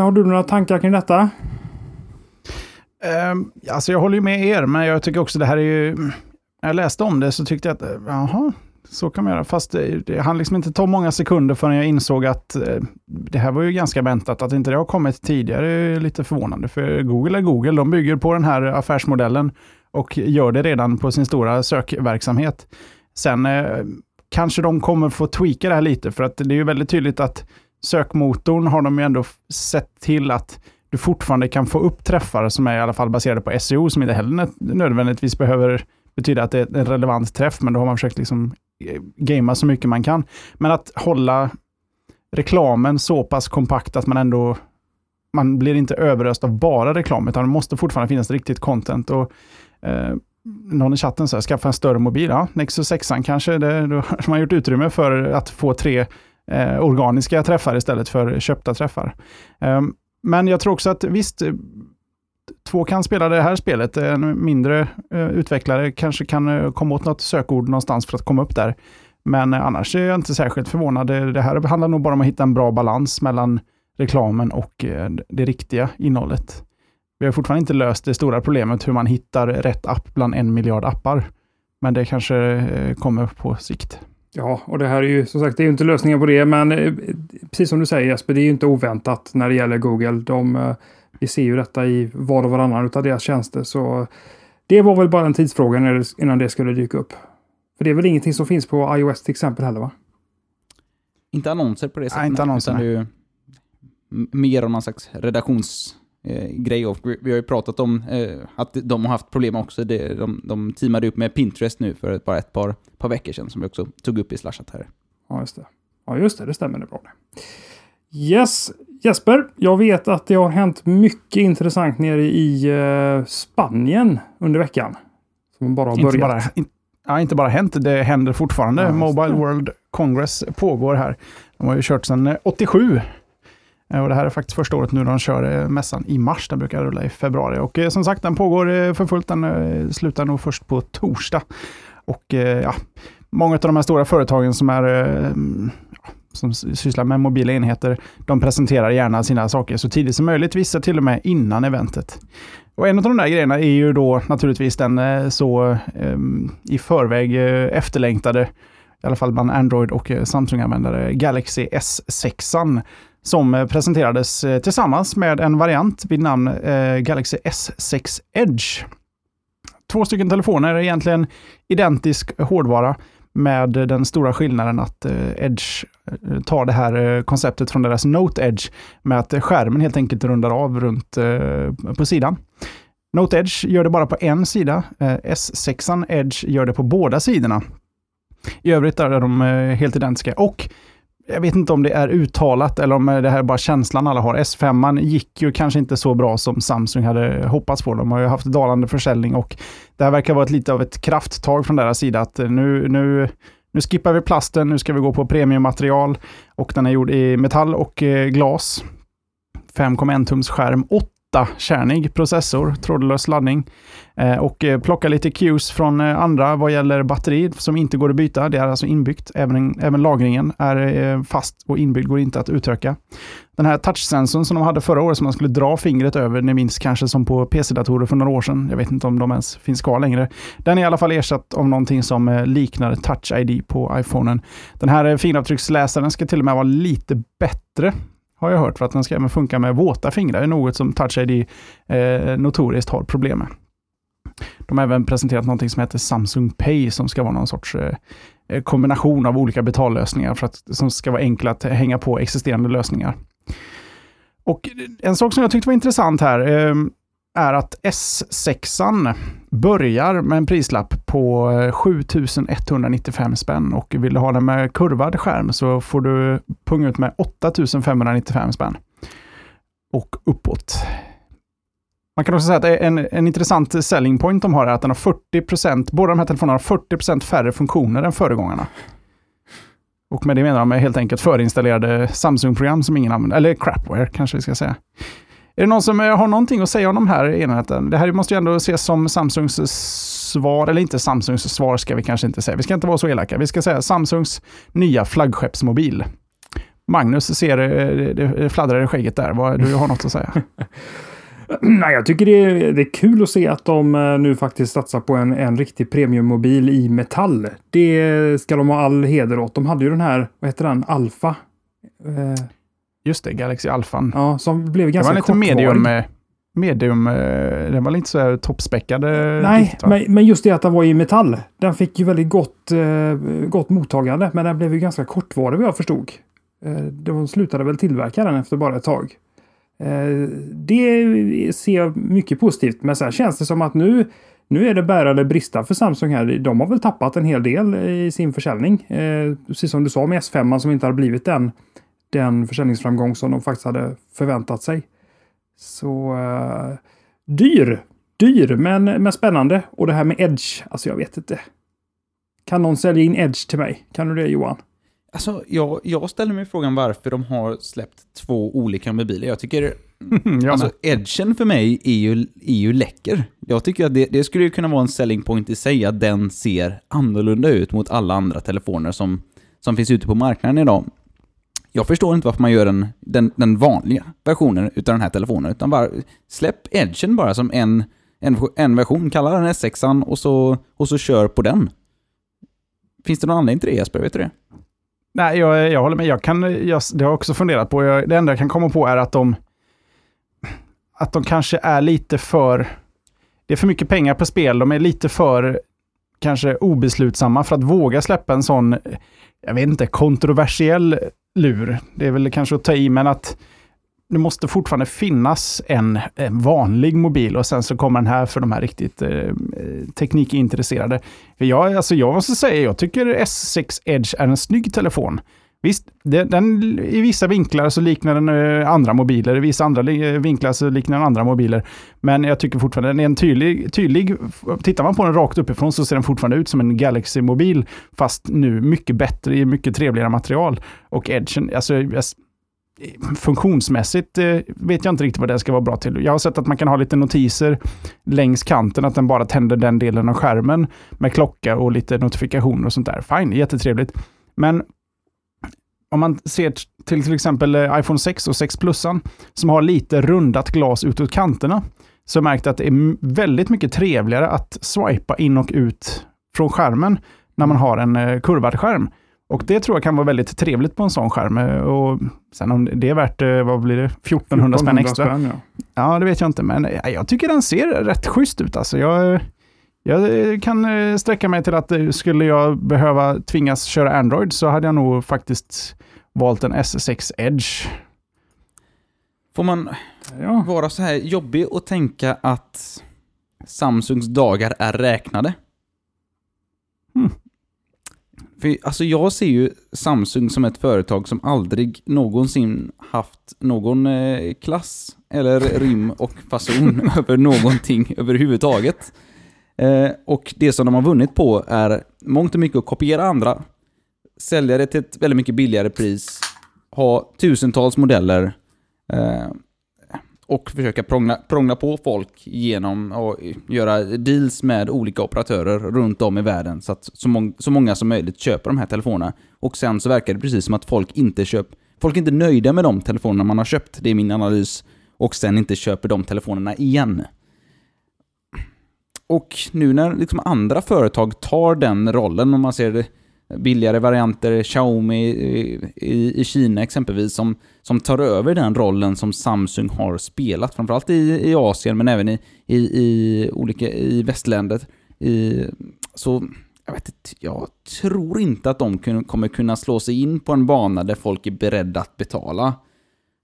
har du några tankar kring detta? Um, alltså jag håller ju med er, men jag tycker också det här är ju... När jag läste om det så tyckte jag att, jaha, så kan man göra. Fast det, det hann liksom inte ta många sekunder förrän jag insåg att eh, det här var ju ganska väntat. Att inte det har kommit tidigare är lite förvånande. För Google är Google, de bygger på den här affärsmodellen och gör det redan på sin stora sökverksamhet. Sen eh, kanske de kommer få tweaka det här lite, för att det är ju väldigt tydligt att sökmotorn har de ju ändå sett till att du fortfarande kan få upp träffar som är i alla fall baserade på SEO, som inte heller nödvändigtvis behöver betyda att det är en relevant träff, men då har man försökt liksom eh, gamea så mycket man kan. Men att hålla reklamen så pass kompakt att man ändå man blir inte överöst av bara reklam, utan det måste fortfarande finnas riktigt content. Och, eh, någon i chatten sa, skaffa en större mobil. Ja, Nexus 6 kanske, det, då har man gjort utrymme för att få tre eh, organiska träffar istället för köpta träffar. Eh, men jag tror också att visst, två kan spela det här spelet. En mindre eh, utvecklare kanske kan eh, komma åt något sökord någonstans för att komma upp där. Men eh, annars är jag inte särskilt förvånad. Det, här handlar nog bara om att hitta en bra balans mellan reklamen och eh, det riktiga innehållet. Vi har fortfarande inte löst det stora problemet hur man hittar rätt app bland en miljard appar. Men det kanske eh, kommer på sikt. Ja, och det här är ju som sagt, det är ju inte lösningen på det, men eh, precis som du säger Jesper, det är ju inte oväntat när det gäller Google. De, eh, vi ser ju detta i var och varannan av deras tjänster, så det var väl bara en tidsfråga innan det skulle dyka upp. För det är väl ingenting som finns på iOS till exempel heller va? Inte annonser på det sättet. Nej, inte annonser, utan det är ju m- mer om någon slags redaktionsgrej. Eh, grej. och vi har ju pratat om eh, att de har haft problem också. Det, de, de teamade upp med Pinterest nu för ett- bara ett par, par veckor sedan, som vi också tog upp i Slashat här. Ja, just det. Ja, just det. Det stämmer. Det bra det. Yes, Jesper. Jag vet att det har hänt mycket intressant nere i eh, Spanien under veckan. Som bara har Inte börjat. bara, in, ja, inte bara hänt, det händer fortfarande. Ja, Mobile. World Congress pågår här. De har ju kört sedan eh, 87. Eh, Och det här är faktiskt första året nu de kör eh, mässan i mars. Den brukar rulla i februari. Och eh, som sagt, den pågår eh, för fullt. Den eh, slutar nog först på torsdag. Och eh, ja, många av de här stora företagen som är eh, ja, som sysslar med mobila enheter, de presenterar gärna sina saker så tidigt som möjligt, vissa till och med innan eventet. Och en av de där grejerna är ju då naturligtvis den eh, så ehm, i förväg eh, efterlängtade, i alla fall bland Android och eh, Samsung-användare, Galaxy S6 som presenterades tillsammans med en variant vid namn Galaxy S6 Edge. Två stycken telefoner, egentligen identisk hårdvara med den stora skillnaden att eh, Edge eh, tar det här eh, konceptet från deras Note Edge med att skärmen helt enkelt rundar av runt på sidan. Note Edge gör det bara på en sida. S6 Edge gör det på båda sidorna. I övrigt är de helt identiska. Och jag vet inte om det är uttalat eller om det här är bara känslan alla har. S5 gick ju kanske inte så bra som Samsung hade hoppats på. De har ju haft dalande försäljning och det här verkar vara ett, lite av ett krafttag från deras sida. att eh, nu, nu, nu skippar vi plasten, nu ska vi gå på premiummaterial och den är gjord i metall och eh, glas. 5,1 tums skärm, 8-kärnig processor, trådlös laddning eh, och eh, plocka lite cues från eh, andra vad gäller batteri som inte går att byta. Det är alltså inbyggt. Även, även lagringen är fast och inbyggd, går inte att utöka. Den här touchsensorn som de hade förra året som man skulle dra fingret över, ni minns kanske som på PC-datorer för några år sedan. Jag vet inte om de ens finns kvar längre. Den är i alla fall ersatt av någonting som liknar Touch ID på iPhonen. Den här fingeravtrycksläsaren ska till och med vara lite bättre har jag hört, för att den ska även funka med våta fingrar. Det är något som Touch ID eh, notoriskt har problem med. De har även presenterat något som heter Samsung Pay som ska vara någon sorts eh, eh, kombination av olika betallösningar för att, som ska vara enkla att hänga på existerande lösningar. Och en sak som jag tyckte var intressant här eh, är att S6an börjar med en prislapp på eh, 7195 spänn och vill du ha den med kurvad skärm så får du punga ut med 8595 spänn. Och uppåt. Man kan också säga att en, en intressant selling point de har är att den har 40% båda de här telefonerna har 40% färre funktioner än föregångarna. Och med det menar de helt enkelt förinstallerade Samsung-program som ingen använder, eller crapware kanske vi ska säga. Är det någon som eh, har någonting att säga om de här enheten? Det här måste ju ändå ses som Samsungs svar, eller inte Samsungs svar ska vi kanske inte säga. Vi ska inte vara så elaka. Vi ska säga Samsungs nya flaggskeppsmobil. Magnus ser eh, det, det fladdrar i skägget där. Du har något att säga? Nej, jag tycker det är, det är kul att se att de eh, nu faktiskt satsar på en, en riktig premiummobil i metall. Det ska de ha all heder åt. De hade ju den här, vad heter den, Alfa? Eh, Just det, Galaxy Alphan. ja, som blev det ganska var lite kortvarig. medium, eh, medium eh, den var lite så här toppspäckad. eh, Nej, va? men, men just det att den var i metall. Den fick ju väldigt gott, eh, gott mottagande, men den blev ju ganska kortvarig vad jag förstod. De slutade väl tillverka den efter bara ett tag. Det ser jag mycket positivt, men sen känns det som att nu, nu är det bära eller brista för Samsung här. De har väl tappat en hel del i sin försäljning. Eh, precis som du sa med S5 som inte har blivit den, den försäljningsframgång som de faktiskt hade förväntat sig. Så eh, dyr, dyr men, men spännande. Och det här med Edge, alltså jag vet inte. Kan någon sälja in Edge till mig? Kan du det Johan? Alltså, jag, jag ställer mig frågan varför de har släppt två olika mobiler. Jag tycker, jag alltså edgen för mig är ju, är ju läcker. Jag tycker att det, det skulle ju kunna vara en selling point i sig, att den ser annorlunda ut mot alla andra telefoner som, som finns ute på marknaden idag. Jag förstår inte varför man gör den, den, den vanliga versionen utav den här telefonen, utan bara släpp edgen bara som en, en, en version, kalla den S6an och så, och så kör på den. Finns det någon anledning till det Jesper? Vet du det? Nej, jag, jag håller med. Jag kan, jag, det har jag också funderat på. Jag, det enda jag kan komma på är att de, att de kanske är lite för... Det är för mycket pengar på spel. De är lite för kanske obeslutsamma för att våga släppa en sån, jag vet inte, kontroversiell lur. Det är väl kanske att ta i, men att det måste fortfarande finnas en, en, vanlig mobil och sen så kommer den här för de här riktigt eh, teknikintresserade. För jag, alltså jag måste säga, jag tycker S6 Edge är en snygg telefon. Visst, det, den, i vissa vinklar så liknar den eh, andra mobiler, i vissa andra eh, vinklar så liknar den andra mobiler. Men jag tycker fortfarande den är en tydlig, tydlig, tittar man på den rakt uppifrån så ser den fortfarande ut som en Galaxy-mobil, fast nu mycket bättre i mycket trevligare material. Och Edgen, alltså funktionsmässigt eh, vet jag inte riktigt vad det ska vara bra till. Jag har sett att man kan ha lite notiser längs kanten, att den bara tänder den delen av skärmen med klocka och lite notifikationer och sånt där. Fine, jättetrevligt. Men om man ser till till exempel eh, iPhone 6 och 6 Plusan som har lite rundat glas utåt kanterna, så jag märkt att det är väldigt mycket trevligare att swipa in och ut från skärmen när man har en eh, kurvad skärm. Och det tror jag kan vara väldigt trevligt på en sån skärm. Eh, och sen om det är värt, vad blir det, 1400 spänn extra? Spänn, ja. ja, det vet jag inte, men jag tycker den ser rätt schysst ut. Alltså jag, jag kan sträcka mig till att skulle jag behöva tvingas köra Android så hade jag nog faktiskt valt en S6 Edge. Får man ja. vara så här jobbig och tänka att Samsungs dagar är räknade? Hmm. För alltså jag ser ju Samsung som ett företag som aldrig någonsin haft någon eh, klass eller rim och fason över någonting överhuvudtaget. Eh, och det som de har vunnit på är mångt och mycket att kopiera andra, sälja det till ett väldigt mycket billigare pris, ha tusentals modeller eh, och försöka prångla, prångla på folk genom att göra deals med olika operatörer runt om i världen så att så, mång, så många som möjligt köper de här telefonerna. Och sen så verkar det precis som att folk inte köper Folk är inte nöjda med de telefonerna man har köpt, det är min analys, och sen inte köper de telefonerna igen. Och nu när liksom andra företag tar den rollen, om man ser det billigare varianter, Xiaomi i, i Kina exempelvis, som, som tar över den rollen som Samsung har spelat, framförallt i, i Asien men även i, i, i olika i västländer. I, så jag, vet inte, jag tror inte att de kommer kunna slå sig in på en bana där folk är beredda att betala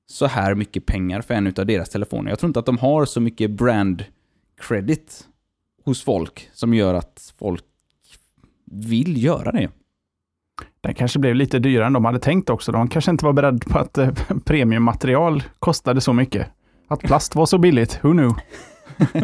så här mycket pengar för en av deras telefoner. Jag tror inte att de har så mycket brand credit hos folk som gör att folk vill göra det. Den kanske blev lite dyrare än de hade tänkt också. De kanske inte var beredda på att eh, premiummaterial kostade så mycket. Att plast var så billigt, who knew?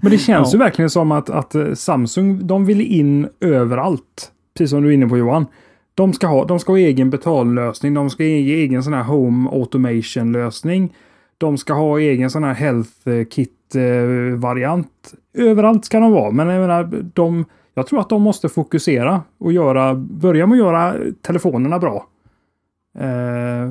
Men det känns ja. ju verkligen som att, att eh, Samsung, de vill in överallt. Precis som du är inne på Johan. De ska ha, de ska ha egen betallösning, de ska ha egen sån här home automation lösning. De ska ha egen sån här health eh, variant. Överallt ska de vara, men jag menar, de jag tror att de måste fokusera och göra, börja med att göra telefonerna bra. Eh,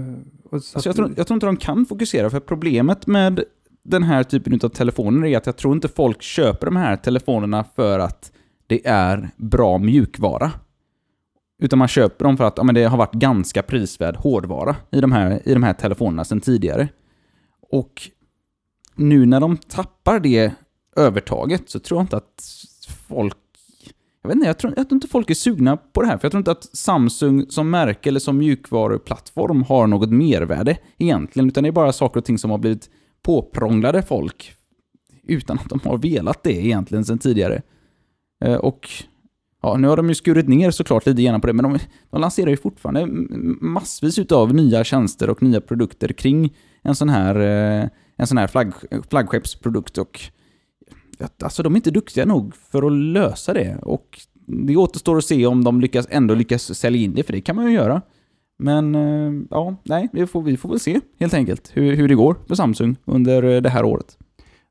alltså jag, tror, jag tror inte de kan fokusera, för problemet med den här typen av telefoner är att jag tror inte folk köper de här telefonerna för att det är bra mjukvara. Utan man köper dem för att ja, men det har varit ganska prisvärd hårdvara i de, här, i de här telefonerna sedan tidigare. Och nu när de tappar det övertaget så tror jag inte att folk jag vet inte, jag tror, jag tror inte folk är sugna på det här, för jag tror inte att Samsung som märke eller som mjukvaruplattform har något mervärde egentligen, utan det är bara saker och ting som har blivit påprånglade folk utan att de har velat det egentligen sedan tidigare. Eh, och ja, nu har de ju skurit ner såklart lite grann på det, men de, de lanserar ju fortfarande massvis utav nya tjänster och nya produkter kring en sån här, eh, en sån här flagg, flaggskeppsprodukt och alltså de är inte duktiga nog för att lösa det. Och det återstår att se om de lyckas, ändå lyckas sälja in det, för det kan man ju göra. Men eh, ja, nej, vi får, vi får väl se helt enkelt hur, hur det går för Samsung under eh, det här året.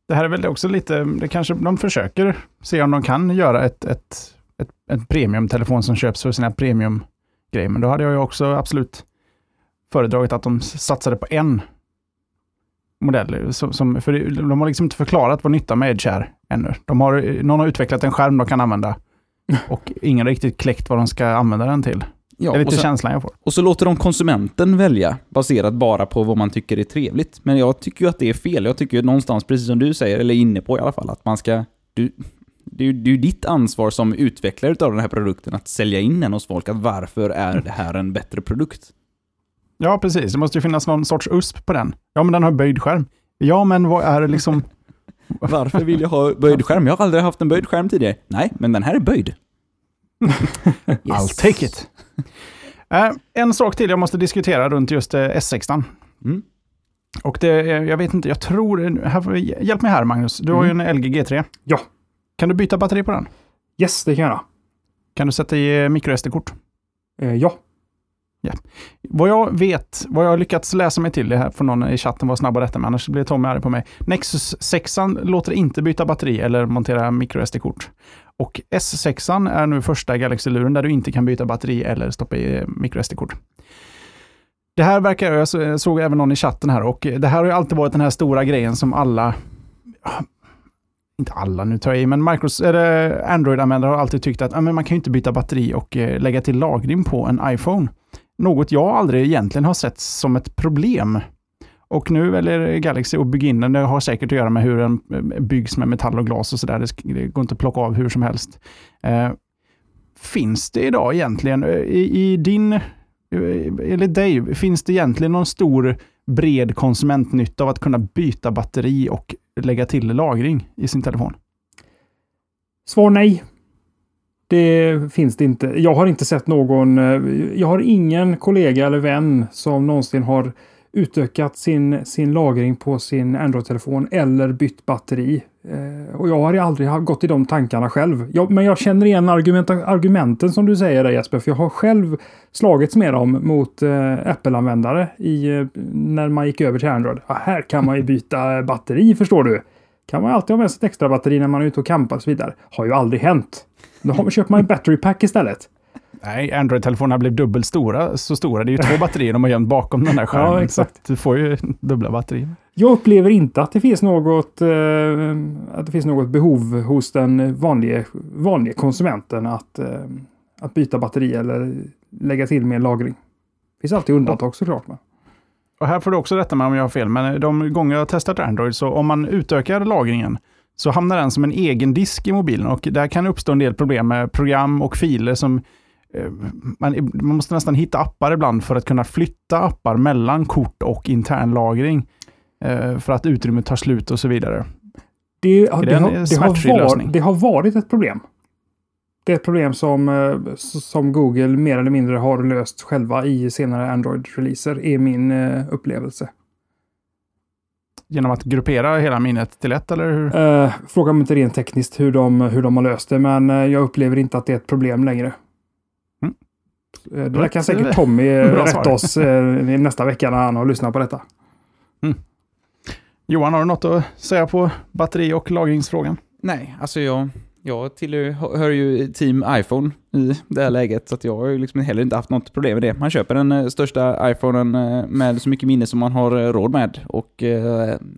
Det här är väl också lite, det kanske de försöker se om de kan göra ett, ett, ett, ett premiumtelefon som köps för sina premiumgrejer. Men då hade jag ju också absolut föredragit att de satsade på en modell. Som, som, för de har liksom inte förklarat vad nyttan med Edge är ännu. De har, någon har utvecklat en skärm de kan använda. Och ingen har riktigt kläckt vad de ska använda den till. Ja, det är lite så, känslan jag får. och så låter de konsumenten välja baserat bara på vad man tycker är trevligt. Men jag tycker ju att det är fel. Jag tycker ju någonstans, precis som du säger, eller är inne på i alla fall, att man ska... Du, det är ju det är ju ditt ansvar som utvecklare av den här produkten att sälja in den hos folk. Att varför är det här en bättre produkt? Ja, precis. Det måste ju finnas någon sorts USP på den. Ja, men den har böjd skärm. Ja, men vad är det liksom? Varför vill jag ha böjd skärm? Jag har aldrig haft en böjd skärm tidigare. Nej, men den här är böjd. I'll take it. Eh, en sak till jag måste diskutera runt just eh, S16. Mm. Och det, jag vet inte, jag tror... Här, hjälp mig här Magnus. Du har ju en LG G3. Ja. Kan du byta batteri på den? Yes, det kan jag göra. Kan du sätta i eh, microSD-kort? Eh, ja. Vad jag vet, vad jag har lyckats läsa mig till, det här får någon i chatten vara snabb och rätta mig, annars blir Tommy arg på mig. Nexus 6 låter inte byta batteri eller montera microSD-kort. Och S6 är nu första Galaxy-luren där du inte kan byta batteri eller stoppa i eh, microSD-kort. Det här verkar, jag jag såg även någon i chatten här, och det här har ju alltid varit den här stora grejen som alla, inte alla nu tar jag i, men Android-användare har alltid tyckt att men man kan ju inte byta batteri och eh, lägga till lagring på en iPhone. Något jag aldrig egentligen har sett som ett problem. Och nu väljer Galaxy att bygga in den. Det har säkert att göra med hur den eh, byggs med metall och glas och sådär. Det, det går inte att plocka av hur som helst. Eh, finns det idag egentligen, eh, i, i din, eh, enligt dig, finns det egentligen någon stor bred konsumentnytta av att kunna byta batteri och lägga till lagring i sin telefon? Svar nej. Det finns det inte. Jag har inte sett någon. Eh, jag har ingen kollega eller vän som någonsin har utökat sin, sin lagring på sin Android-telefon eller bytt batteri. Eh, och jag har aldrig gått i de tankarna själv. Jag, men jag känner igen argument, argumenten som du säger där Jesper, för jag har själv slagits med dem mot eh, Apple-användare i, eh, när man gick över till Android. Ja, här kan man ju byta batteri förstår du. Kan man alltid ha med sig ett extra batteri när man är ute och campar och så vidare. Har ju aldrig hänt. Då har man, köper man ju battery pack istället. Nej, Android-telefonerna blev dubbelt stora, så stora. Det är ju två batterier de har gömt bakom den där skärmen. Ja, exakt. du får ju dubbla batterier. Jag upplever inte att det finns något, eh, att det finns något behov hos den vanliga, vanliga konsumenten att, eh, att byta batteri eller lägga till mer lagring. Det finns alltid undantag såklart. Men. Och här får du också rätta mig om jag har fel, men de gånger jag har testat Android, så om man utökar lagringen så hamnar den som en egen disk i mobilen och där kan uppstå en del problem med program och filer som eh, man, man måste nästan hitta appar ibland för att kunna flytta appar mellan kort och internlagring. eh, För att utrymmet tar slut och så vidare. Det, det det, har, det, har var, det har varit ett problem. Det är ett problem som, eh, som Google mer eller mindre har löst själva i senare Android-releaser, är min upplevelse. Genom att gruppera hela minnet till ett, eller hur? Uh, fråga mig inte rent tekniskt hur de, hur de har löst det, men eh, jag upplever inte att det är ett problem längre. Mm. Eh, det där kan säkert eh, Tommy eh, rätta oss eh, nästa vecka när han har lyssnat på detta. Johan, har du något att säga på batteri och lagringsfrågan? Nej, alltså jag, jag tillhör hör ju team iPhone i det här läget, så jag har ju liksom heller inte haft något problem med det. Man köper den eh, största iPhonen eh, med så mycket minne som man har eh, råd med och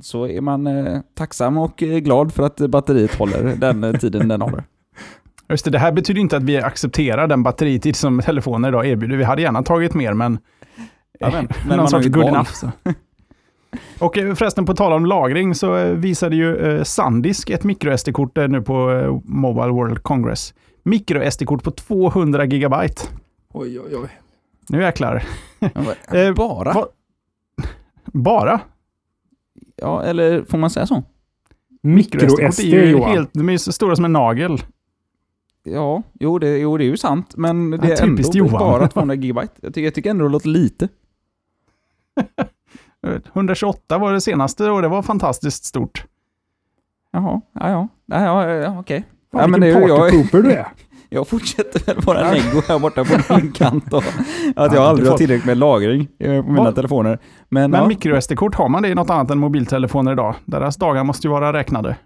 så är man tacksam och glad för att batteriet håller den tiden den håller. Just det, det här betyder inte att vi accepterar den batteritid som telefoner idag erbjuder. Vi hade gärna tagit mer, men... Ja, men- men någon sorts good enough. Och eh, förresten, på tal om lagring så eh, visade ju eh, Sandisk ett microSD-kort nu på Mobile World Congress. Micro-SD-kort på 200 gigabyte. Oj, oj, oj. Nu jäklar. Men, Eh, Bara? Bara? Ja, eller får man säga så? Micro-SD är ju Johan. helt, de är ju så stora som en nagel. Ja, jo det, jo, det är ju sant, men det Ja, är ändå Johan. bara 200 gigabyte. Jag tycker, jag tycker ändå det låter lite. Jag vet, 128 var det senaste och det var fantastiskt stort. Jaha, ja, ja, ja, ja, okej. Fan, Ja, men det är jag- du är. Jag fortsätter väl vara neggo här borta på min kant och att Ja, jag aldrig har tillräckligt med lagring eh, på mina Vad? telefoner. Men, Men ja, micro-SD-kort, har man det i något annat än mobiltelefoner idag? Deras dagar måste ju vara räknade.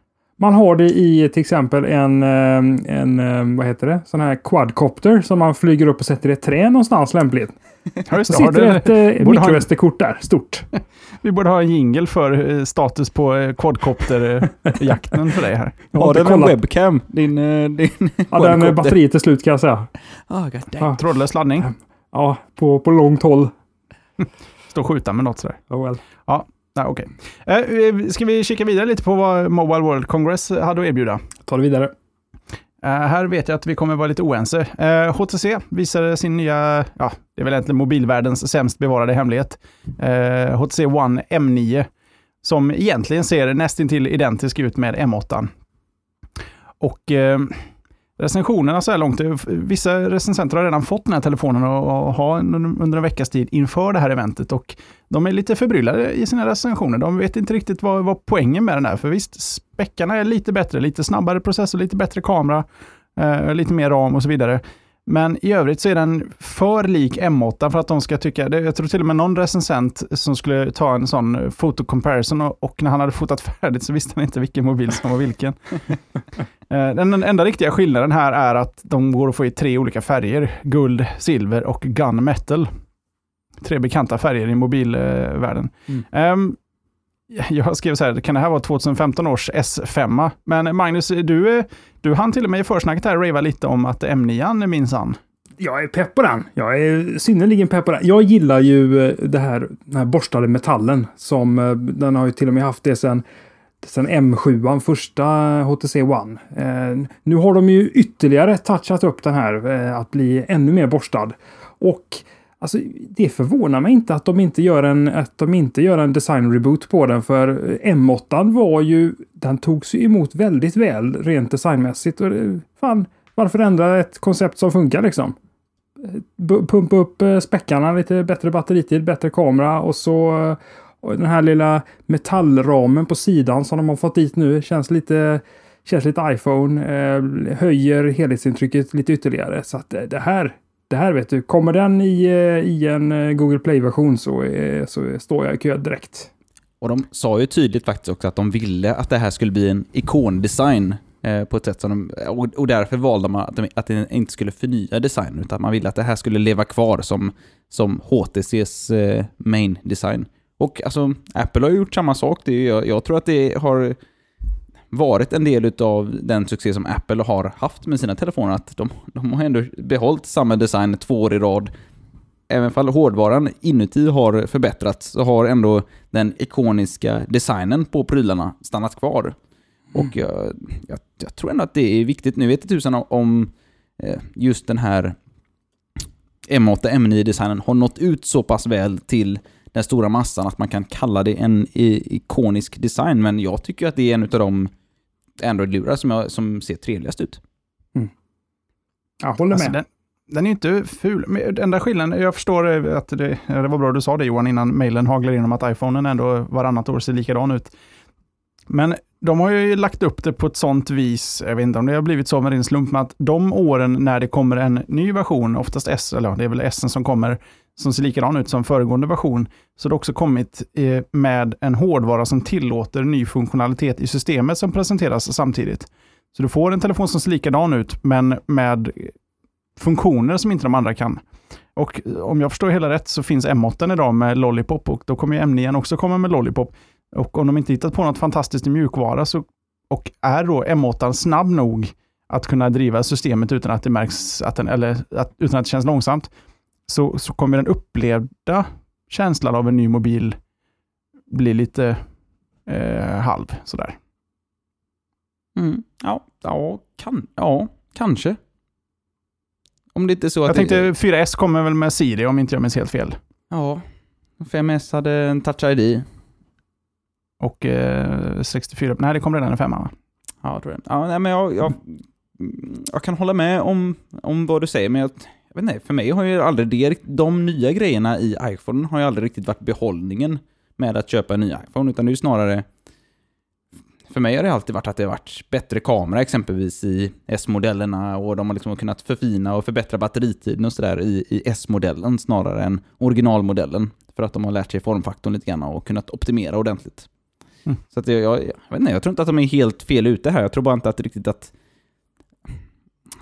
Man har det i till exempel en, eh, en eh, vad heter det, sån här quadcopter som man flyger upp och sätter i ett trä någonstans lämpligt. Just Så det. Har sitter du, ett eh, mikro-SD-kort där, stort. vi borde ha en jingle för status på quadcopterjakten för dig här. Jag har den en webcam? Din... din Ja, den är batteriet är slut kan jag säga. Damn. Ja. Trådlös laddning. Ja, på, på långt håll. Stå och skjuta med något sådär. Oh well. Nej, okej. Eh, eh, ska vi kika vidare lite på vad Mobile World Congress hade att erbjuda? Ta det vidare. Eh, här vet jag att vi kommer vara lite oense. Eh, HTC visade sin nya, ja, det är väl egentligen mobilvärldens sämst bevarade hemlighet. Eh, HTC One M9, som egentligen ser nästintill identisk ut med M8. Och recensionerna så här långt, vissa recensenter har redan fått den här telefonen och, ha under en veckas tid inför det här eventet och de är lite förbryllade i sina recensioner. De vet inte riktigt vad, vad poängen med den är, för visst, späckarna är lite bättre, lite snabbare processor, lite bättre kamera, eh, lite mer ram och så vidare. Men i övrigt så är den för lik M8 för att de ska tycka, jag tror till och med någon recensent som skulle ta en sån fotocomparison och, och när han hade fotat färdigt så visste han inte vilken mobil som var vilken. Eh, Den enda riktiga skillnaden här är att de går att få i tre olika färger. Guld, silver och gunmetal. Tre bekanta färger i mobilvärlden. Mm. Ehm, jag skrev så här, kan det här vara 2015 års S5? Men Magnus, du, du hann till och med i försnacket här rava lite om att M9 minsann. Jag är pepp på den. Jag är synnerligen pepp på den. Jag gillar ju eh, det här, den här borstade metallen som eh, den har ju till och med haft det sen sen M7, första HTC One. Eh, nu har de ju ytterligare touchat upp den här eh, att bli ännu mer borstad. Och alltså, det förvånar mig inte att de inte gör en, att de inte gör en design reboot på den. För eh, M8 var ju, den togs ju emot väldigt väl rent designmässigt. Och det, fan, varför ändra ett koncept som funkar liksom? Eh, B- pumpa upp späckarna, lite bättre batteritid, bättre kamera och så och den här lilla metallramen på sidan som de har fått dit nu känns lite känns lite iPhone, eh, höjer helhetsintrycket lite ytterligare. Så att det här, det här vet du, kommer den i, eh, i en eh, Google Play-version så, eh, så står jag i kö direkt. Och de sa ju tydligt faktiskt också att de ville att det här skulle bli en ikondesign eh, på ett sätt som de, och, och därför valde man att, de, att det inte skulle förnya design, utan man ville att det här skulle leva kvar som, som HTCs eh, main design. Och alltså, Apple har ju gjort samma sak. Det är, jag, jag tror att det har varit en del av den succé som Apple har haft med sina telefoner, att de, de har ändå behållit samma design två år i rad. Även om hårdvaran inuti har förbättrats så har ändå den ikoniska designen på prylarna stannat kvar. Och jag, jag, jag tror ändå att det är viktigt. Nu vet jag tusan om eh, just den här M8, M9-designen har nått ut så pass väl till den stora massan att man kan kalla det en ikonisk design. Men jag tycker att det är en av de Android-lurar som, jag- som ser trevligast ut. Jag håller Alltså, med. den, den är inte ful. Men den enda skillnaden, jag förstår eh, att det, det var bra du sa det Johan innan mejlen haglar in om att iPhonen ändå varannat år ser likadan ut. Men de har ju lagt upp det på ett sånt vis, jag vet inte om det har blivit så med din slump, men att de åren när det kommer en ny version, oftast S, eller ja, det är väl S som kommer, som ser likadan ut som föregående version, så har det också kommit eh, med en hårdvara som tillåter ny funktionalitet i systemet som presenteras samtidigt. Så du får en telefon som ser likadan ut, men med funktioner som inte de andra kan. Och eh, om jag förstår hela rätt så finns M8 idag med Lollipop och då kommer ju M9 också komma med Lollipop. Och om de inte hittat på något fantastiskt i mjukvara så, och är då M8 snabb nog att kunna driva systemet utan att det märks, att den, eller att, utan att det känns långsamt, så, så kommer den upplevda känslan av en ny mobil bli lite eh, halv sådär. Mm. Ja, ja, kan, ja, kanske. Om det inte är så att Jag tänkte det, 4S kommer väl med Siri om inte jag minns helt fel. Ja, 5S hade en Touch ID. Och eh, 64, nej det kom redan en femma va? Ja, jag tror det. Ja, nej, men jag, jag, mm, jag kan hålla med om, om vad du säger, men jag, jag vet inte, för mig har ju aldrig det, de nya grejerna i iPhone har ju aldrig riktigt varit behållningen med att köpa en ny iPhone, utan det är ju snarare för mig har det alltid varit att det har varit bättre kamera exempelvis i S-modellerna och de har liksom kunnat förfina och förbättra batteritiden och sådär i, i S-modellen snarare än originalmodellen. För att de har lärt sig formfaktorn lite grann och kunnat optimera ordentligt. Mm. Så att jag, jag, jag vet inte, jag tror inte att de är helt fel ute här. Jag tror bara inte att riktigt att,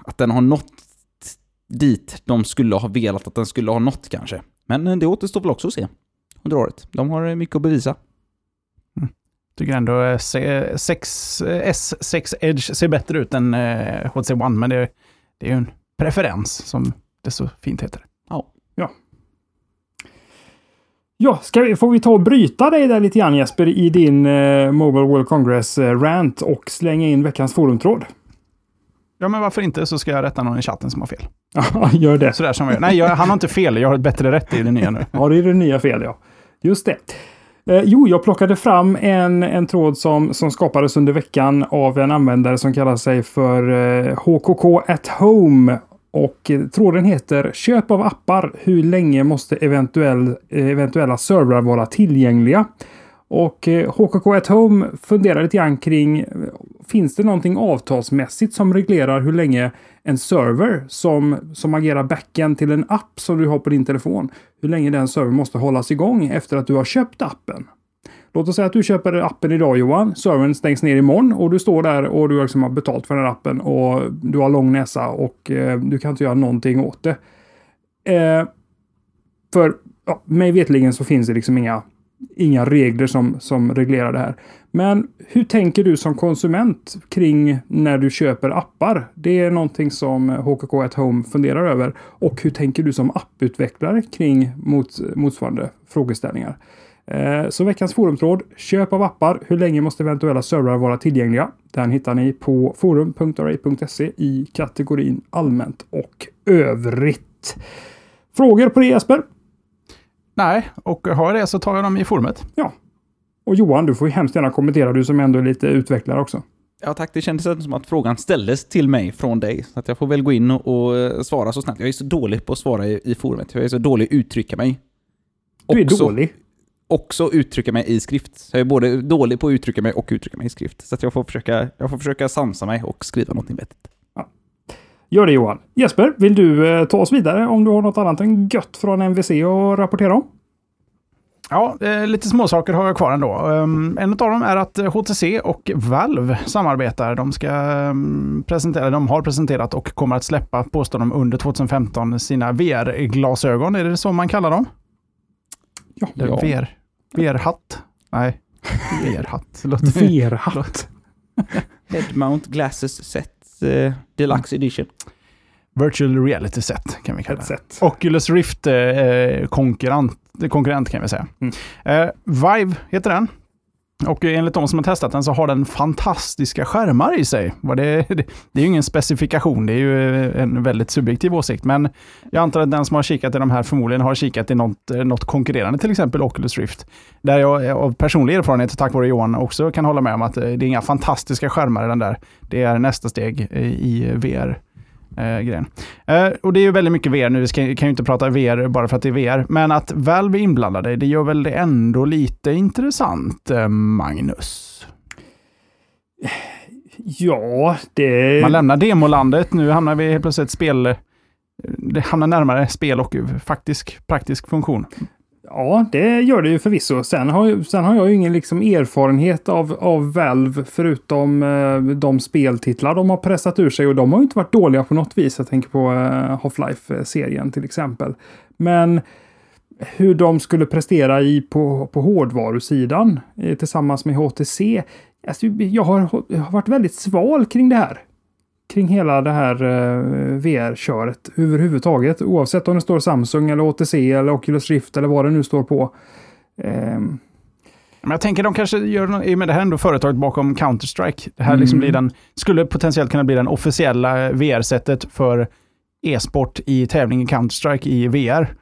att den har nått dit de skulle ha velat att den skulle ha nått kanske. Men eh, det återstår väl också att se under året. De har eh, mycket att bevisa. Tycker ändå eh, C- 6, eh, S6 Edge ser bättre ut än HTC One, men det, är ju en preferens som det så fint heter. Ja, ska vi, får vi ta och bryta dig där lite grann Jesper i din Mobile World Congress eh, rant och slänga in veckans forumtråd? Ja, men varför inte så ska jag rätta någon i chatten som har fel. Ja, gör det. Sådär som jag gör. Nej, jag, han har inte fel. Jag har ett bättre rätt i det nya nu. Ja, det är det nya fel, ja. Just det. Eh, jo, jag plockade fram en, en tråd som, som skapades under veckan av en användare som kallar sig för eh, HKK at Home. Och eh, tråden heter Köp av appar. Hur länge måste eventuell, eh, eventuella servrar vara tillgängliga? Och eh, HKK at Home funderar lite grann kring eh, Finns det någonting avtalsmässigt som reglerar hur länge en server som, som agerar backend till en app som du har på din telefon, hur länge den servern måste hållas igång efter att du har köpt appen? Låt oss säga att du köper appen idag Johan. Servern stängs ner imorgon och du står där och du liksom har betalt för den här appen och du har lång näsa och eh, du kan inte göra någonting åt det. Eh, för ja, mig vetligen så finns det liksom inga, inga regler som, som reglerar det här. Men hur tänker du som konsument kring när du köper appar? Det är någonting som HKK at Home funderar över. Och hur tänker du som apputvecklare kring mot, motsvarande frågeställningar? Eh, Så veckans forumtråd, köp av appar, hur länge måste eventuella servrar vara tillgängliga? Den hittar ni på forum.ra.se i kategorin allmänt och övrigt. Frågor på det Jesper? Nej, och har jag det så tar jag dem i forumet. Och Johan, du får ju hemskt gärna kommentera, du som ändå är lite utvecklare också. Ja tack, det kändes som att frågan ställdes till mig från dig. Så att jag får väl gå in och, och eh, svara så snabbt. Jag är så dålig på att svara i, i forumet. Jag är så dålig att uttrycka mig. Du är Också- dålig. Också uttrycka mig i skrift. Så jag är både dålig på att uttrycka mig och uttrycka mig i skrift. Så att jag får försöka, jag får försöka sansa mig och skriva någonting vettigt. Gör det Johan. Jesper, vill du eh, ta oss vidare om du har något annat än gött från MVC att rapportera om? Ja, eh, lite småsaker har jag kvar ändå. Um, en av dem är att eh, HTC och Valve samarbetar. De ska um, presentera, de har presenterat och kommer att släppa, påstår de, under 2015 sina VR-glasögon. Är det så man kallar dem? Ja. Ja. VR? VR-hatt? Nej, VR-hatt. Verhatt. Headmount Glasses Set eh, Deluxe Edition. Virtual reality set kan vi kalla det. Oculus Rift eh, konkurrent, konkurrent kan vi säga. Mm. Eh, Vive heter den. Och enligt de som har testat den så har den fantastiska skärmar i sig. Det, det, det är ju ingen specifikation, det är ju en väldigt subjektiv åsikt. Men jag antar att den som har kikat i de här förmodligen har kikat i något, något konkurrerande, till exempel Oculus Rift. Där jag av personlig erfarenhet, tack vare Johan, också kan hålla med om att eh, det är inga fantastiska skärmar i den där. Det är nästa steg eh, i VR. Eh, grejen. Eh, och det är ju väldigt mycket VR nu, vi ska, kan ju inte prata VR bara för att det är VR, men att Valve är inblandade, det gör väl det ändå lite intressant, eh, Magnus? Ja, det... Man lämnar demolandet, nu hamnar vi helt plötsligt spel... Det hamnar närmare spel och faktisk praktisk funktion. Ja, det gör det ju förvisso. Sen har, sen har jag ju ingen liksom erfarenhet av, av Valve förutom eh, de speltitlar de har pressat ur sig och de har ju inte varit dåliga på något vis. Jag tänker på eh, Half-Life-serien till exempel. Men hur de skulle prestera i, på, på hårdvarusidan eh, tillsammans med HTC. Alltså, jag, har, jag har varit väldigt sval kring det här. Kring hela det här eh, VR-köret överhuvudtaget. Oavsett om det står Samsung eller HTC eller Oculus Rift eller vad det nu står på. Ehm, Men jag tänker de kanske gör, i och med det här ändå företaget bakom Counter-Strike. Det här liksom Mm. blir den, skulle potentiellt kunna bli den officiella VR-sättet för e-sport i tävling i Counter-Strike i VR.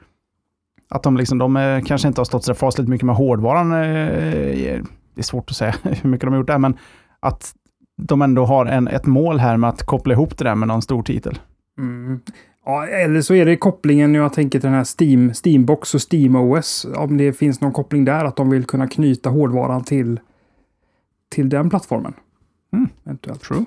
Att de, liksom, de eh, kanske inte har stått så fasligt mycket med hårdvaran. eh, Det är svårt att säga hur mycket de har gjort där, men att de ändå har en, ett mål här med att koppla ihop det där med någon stor titel. Mm. Ja, eller så är det kopplingen, jag tänker till den här Steam, Steambox och SteamOS. Om det finns någon koppling där, att de vill kunna knyta hårdvaran till, till den plattformen. Mm. Eventuellt. True.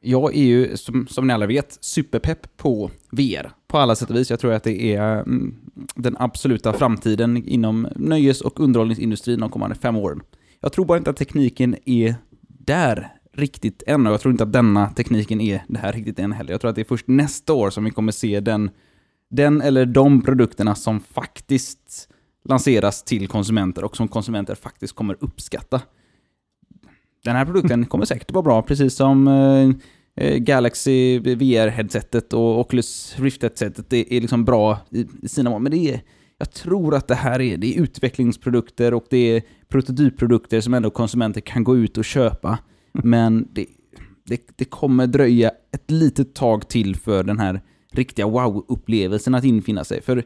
Jag är ju, som, som ni alla vet, superpepp på VR. På alla sätt och vis. Jag tror att det är mm, den absoluta framtiden inom nöjes och underhållningsindustrin de kommande fem åren. Jag tror bara inte att tekniken är där riktigt än. Och jag tror inte att denna tekniken är det här riktigt än heller. Jag tror att det är först nästa år som vi kommer se den, den eller de produkterna som faktiskt lanseras till konsumenter och som konsumenter faktiskt kommer uppskatta. Den här produkten kommer säkert vara bra, precis som eh, eh Galaxy VR-headsetet och Oculus Rift-headsetet Det är liksom bra i, i sina mål. Men det är, jag tror att det här är, det är utvecklingsprodukter och det är prototypprodukter som ändå konsumenter kan gå ut och köpa. Men det, det, det kommer dröja ett litet tag till för den här riktiga wow-upplevelsen att infinna sig. För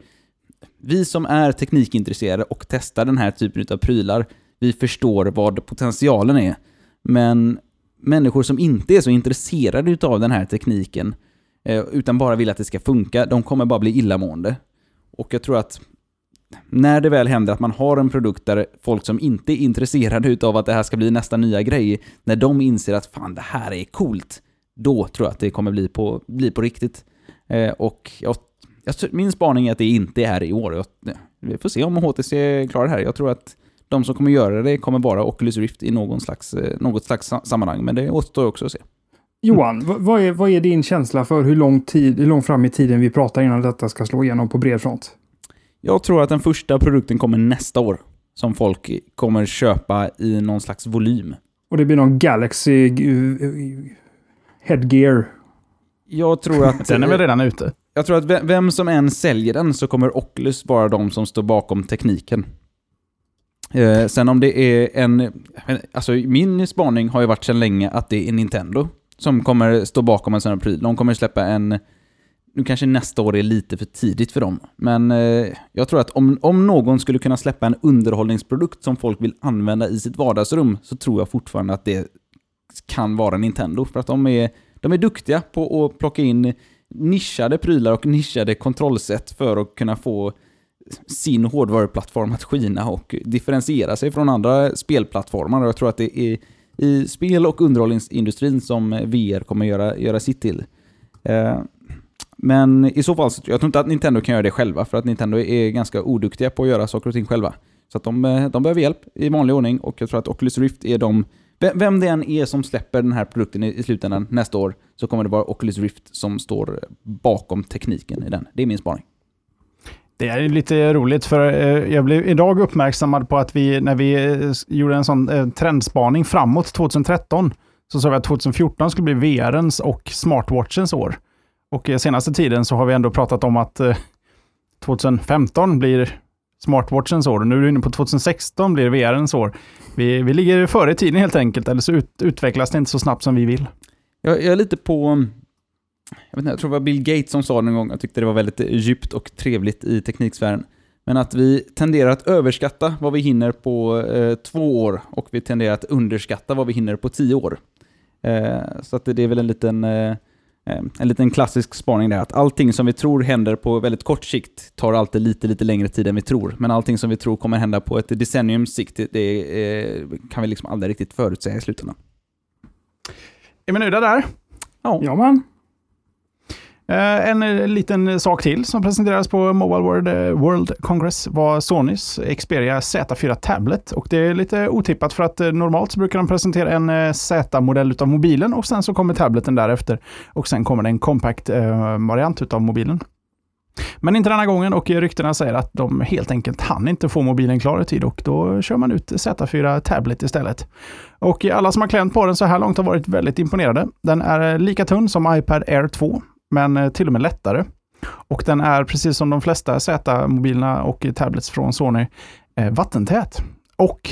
vi som är teknikintresserade och testar den här typen av prylar, vi förstår vad potentialen är. Men människor som inte är så intresserade av den här tekniken, eh, utan bara vill att det ska funka, de kommer bara bli illamående. Och jag tror att när det väl händer att man har en produkt där folk som inte är intresserade av att det här ska bli nästa nya grej, när de inser att fan det här är coolt, då tror jag att det kommer bli på, bli på riktigt. Eh, och jag, jag, min spaning är att det inte är här i år. Jag, vi får se om HTC klarar det här. Jag tror att de som kommer göra det kommer vara Oculus Rift i någon slags, eh, något slags sammanhang, men det återstår också att se. Johan, vad är, vad är din känsla för hur lång, tid, hur lång fram i tiden vi pratar innan detta ska slå igenom på bred front? Jag tror att den första produkten kommer nästa år. Som folk kommer köpa i någon slags volym. Och det blir någon Galaxy Headgear? Jag tror att... den är väl redan ute? Jag tror att vem som än säljer den så kommer Oculus vara de som står bakom tekniken. Eh, sen om det är en... Alltså min spaning har ju varit sedan länge att det är Nintendo som kommer stå bakom en sån här pryl. De kommer släppa en nu kanske nästa år är lite för tidigt för dem, men eh, jag tror att om, om någon skulle kunna släppa en underhållningsprodukt som folk vill använda i sitt vardagsrum, så tror jag fortfarande att det kan vara Nintendo. För att de är, de är duktiga på att plocka in nischade prylar och nischade kontrollsätt för att kunna få sin hårdvaruplattform att skina och differentiera sig från andra spelplattformar. Och jag tror att det är i spel och underhållningsindustrin som VR kommer göra, göra sitt till. Eh, men i så fall, så, jag tror inte att Nintendo kan göra det själva, för att Nintendo är ganska oduktiga på att göra saker och ting själva. Så att de, eh, de behöver hjälp i vanlig ordning och jag tror att Oculus Rift är de... Vem det än är som släpper den här produkten i, slutändan nästa år, så kommer det vara Oculus Rift som står bakom tekniken i den. Det är min spaning. Det är lite roligt för eh, jag blev idag uppmärksammad på att vi, när vi eh, gjorde en sån trendspaning framåt 2013, så sa vi att 2014 skulle bli VRens och smartwatchens år. Och eh, senaste tiden så har vi ändå pratat om att eh, 2015 blir smartwatchens år. och Nu är du inne på 2016 blir VRens år. Vi, vi ligger före i tiden helt enkelt, eller så ut, utvecklas det inte så snabbt som vi vill. Jag, jag är lite på... Mm, jag, vet inte, jag tror det var Bill Gates som sa det någon gång, jag tyckte det var väldigt eh, djupt och trevligt i tekniksfären. Men att vi tenderar att överskatta vad vi hinner på eh, två år och vi tenderar att underskatta vad vi hinner på tio år. Eh, så att det, det är väl en liten... Eh, en liten klassisk spaning där, att allting som vi tror händer på väldigt kort sikt tar alltid lite, lite längre tid än vi tror. Men allting som vi tror kommer hända på ett decenniums sikt, det, det kan vi liksom aldrig riktigt förutsäga i slutändan. Är vi nöjda där? Ja. Ja, man. Eh, en eh, liten eh, sak till som presenterades på Mobile World, World Congress var Sonys Xperia Z4 Tablet. Och det är lite otippat för att normalt så brukar de presentera en Z-modell av mobilen och sen så kommer tableten därefter. Och sen kommer det en compact variant av mobilen. Men inte denna gången och ryktena säger att de helt enkelt hann inte få mobilen klar i tid och då kör man ut Z4 Tablet istället. Och alla som har klämt på den så här långt har varit väldigt imponerade. Den är lika tunn som iPad Air 2 men eh, till och med lättare. Och den är precis som de flesta Z-mobilerna och tablets från Sony eh, vattentät. Och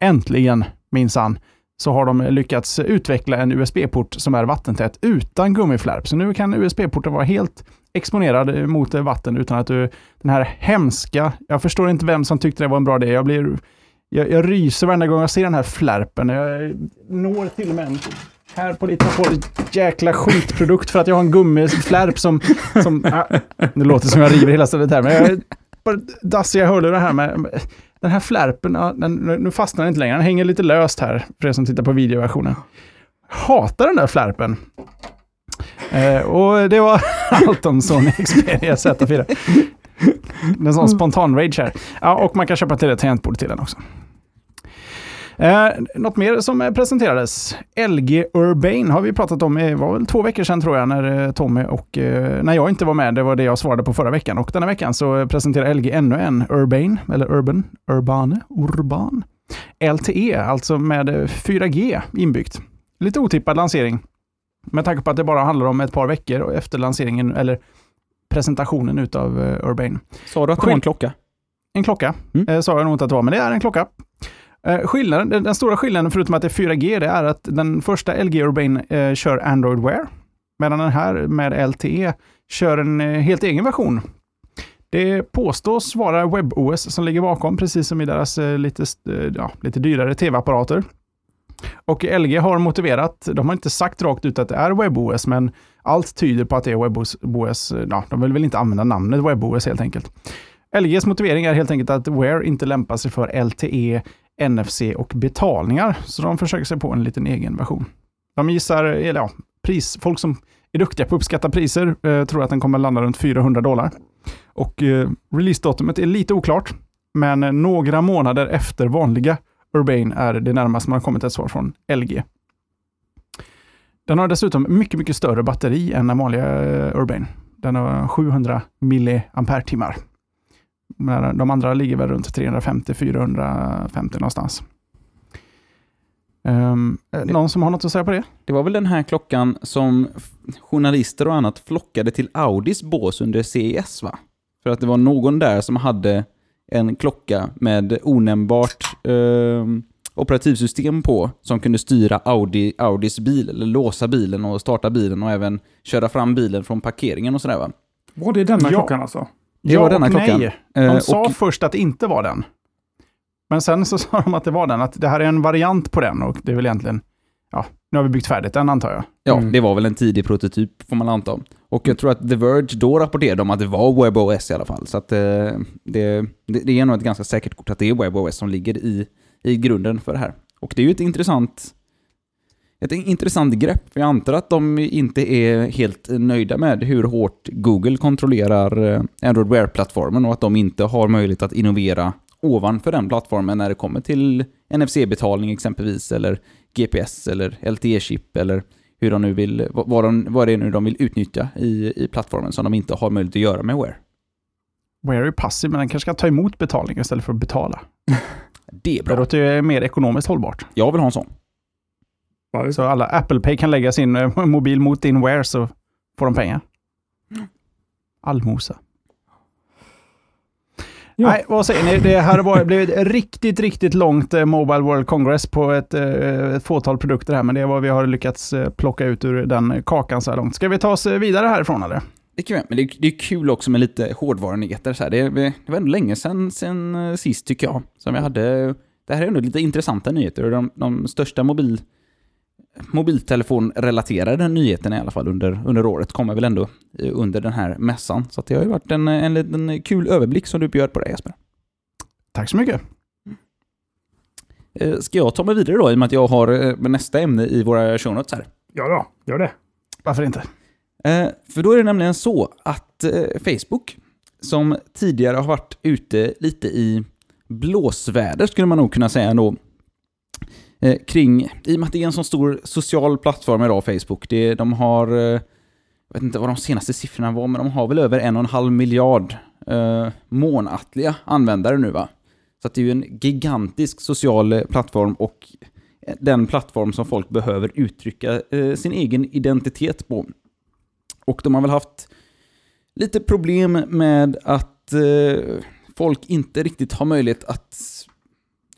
äntligen, minsann, så har de lyckats utveckla en USB-port som är vattentät utan gummiflärp. Så nu kan USB-porten vara helt exponerad mot vatten utan att du, den här hemska, jag förstår inte vem som tyckte det var en bra idé. Jag blir, jag, jag ryser varenda gång jag ser den här flärpen. Jag når till och med en här på lite på jäkla skitprodukt för att jag har en gummiflärp som... som äh, det låter som jag river hela stället här, men jag bara dassiga hörlurar här med... Den här flärpen, den, nu fastnar den inte längre. Den hänger lite löst här, för er som tittar på videoversionen. Hatar den där flärpen. Eh, och det var allt om Sony Xperia Z4. En sån spontan rage här. Ja, och man kan köpa till ett tangentbord till den också. Eh, något mer som eh, presenterades. LG Urbane har vi pratat om, det var väl två veckor sedan tror jag, när eh, Tommy och eh, när jag inte var med, det var det jag svarade på förra veckan. Och denna veckan så presenterar LG ännu en Urbane, eller Urban, Urbane, Urban. LTE, alltså med 4G inbyggt. Lite otippad lansering. Med tanke på att det bara handlar om ett par veckor efter lanseringen, eller presentationen utav Urbane. Sa du att det var en klocka? En klocka, Mm. eh, sa jag nog inte att det var, men det är en klocka. Eh, skillnaden, den, den stora skillnaden, förutom att det är 4G, det är att den första LG Urbane eh, kör Android Wear, medan den här med LTE kör en eh, helt egen version. Det påstås vara WebOS som ligger bakom, precis som i deras eh, lite, eh, ja, lite dyrare tv-apparater. Och LG har motiverat, de har inte sagt rakt ut att det är WebOS, men allt tyder på att det är WebOS. Eh, ja, de vill väl inte använda namnet WebOS helt enkelt. LGs motivering är helt enkelt att Wear inte lämpar sig för LTE, NFC och betalningar, så de försöker sig på en liten egen version. De gissar, eller ja, pris, folk som är duktiga på att uppskatta priser eh, tror att den kommer landa runt 400 dollar. Och eh, releasedatumet är lite oklart, men några månader efter vanliga Urbane är det närmaste man har kommit ett svar från LG. Den har dessutom mycket, mycket större batteri än den vanliga eh, Urbane. Den har 700 milliampere-timmar. De andra ligger väl runt 350-450 någonstans. Um, någon som har något att säga på det? Det var väl den här klockan som journalister och annat flockade till Audis bås under CES va? För att det var någon där som hade en klocka med onämnbart ehm, operativsystem på som kunde styra Audi, Audis bil, eller låsa bilen och starta bilen och även köra fram bilen från parkeringen och sådär va? Var det denna Ja. klockan alltså? Det var denna och klockan. Nej. Eh, De sa och- först att det inte var den. Men sen så sa de att det var den, att det här är en variant på den och det är väl egentligen, ja, nu har vi byggt färdigt den antar jag. Ja, Mm. det var väl en tidig prototyp får man anta. Och jag tror att The Verge då rapporterade om att det var WebOS i alla fall. Så att eh, det, det, det är nog ett ganska säkert kort att det är WebOS som ligger i, i grunden för det här. Och det är ju ett intressant, ett intressant grepp, för jag antar att de inte är helt nöjda med hur hårt Google kontrollerar eh, Android Wear-plattformen och att de inte har möjlighet att innovera ovanför den plattformen när det kommer till NFC-betalning exempelvis, eller GPS eller LTE-chip eller hur de nu vill, vad, de, vad det är nu de vill utnyttja i, i plattformen som de inte har möjlighet att göra med Wear. Wear är passiv, men den kanske ska ta emot betalning istället för att betala. Det är Det bra. låter ju mer ekonomiskt hållbart. Jag vill ha en sån. Ja, Så alla Apple Pay kan lägga sin eh, mobil mot din Wear så får de pengar. Allmosa. Ja. Nej, vad säger ni? Det här har blivit ett riktigt, riktigt långt eh, Mobile World Congress på ett, eh, ett fåtal produkter här, men det är vad vi har lyckats plocka ut ur den kakan så här långt. Ska vi ta oss vidare härifrån eller? Det är kul, men det är, det är kul också med lite hårdvarunyheter. Så här. Det, det var ändå länge sedan, sedan sist, tycker jag, som vi hade... Det här är ändå lite intressanta nyheter de, de största mobil, mobiltelefonrelaterade nyheterna i alla fall under, under året kommer väl ändå eh, under den här mässan. Så det har ju varit en, en liten kul överblick som du bjöd på det Jesper. Tack så mycket. Eh, Ska jag ta mig vidare då, i och med att jag har eh, nästa ämne i våra show notes här? ja då, gör det. Varför inte? För då är det nämligen så att Facebook, som tidigare har varit ute lite i blåsväder, skulle man nog kunna säga ändå, eh, kring, i och med att det är en så stor social plattform idag, Facebook, det, de har, eh, jag vet inte vad de senaste siffrorna var, men de har väl över en och en halv miljard eh, månatliga användare nu va? Så att det är ju en gigantisk social eh, plattform och eh, den plattform som folk behöver uttrycka eh, sin egen identitet på. Och de har väl haft lite problem med att eh, folk inte riktigt har möjlighet att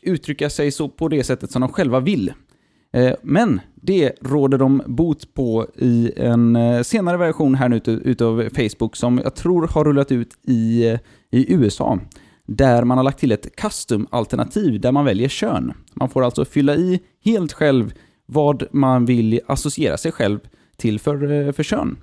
uttrycka sig så på det sättet som de själva vill. Eh, men det råder de bot på i en eh, senare version här nu utav Facebook som jag tror har rullat ut i, eh, i USA. Där man har lagt till ett custom-alternativ där man väljer kön. Man får alltså fylla i helt själv vad man vill associera sig själv till för, för kön.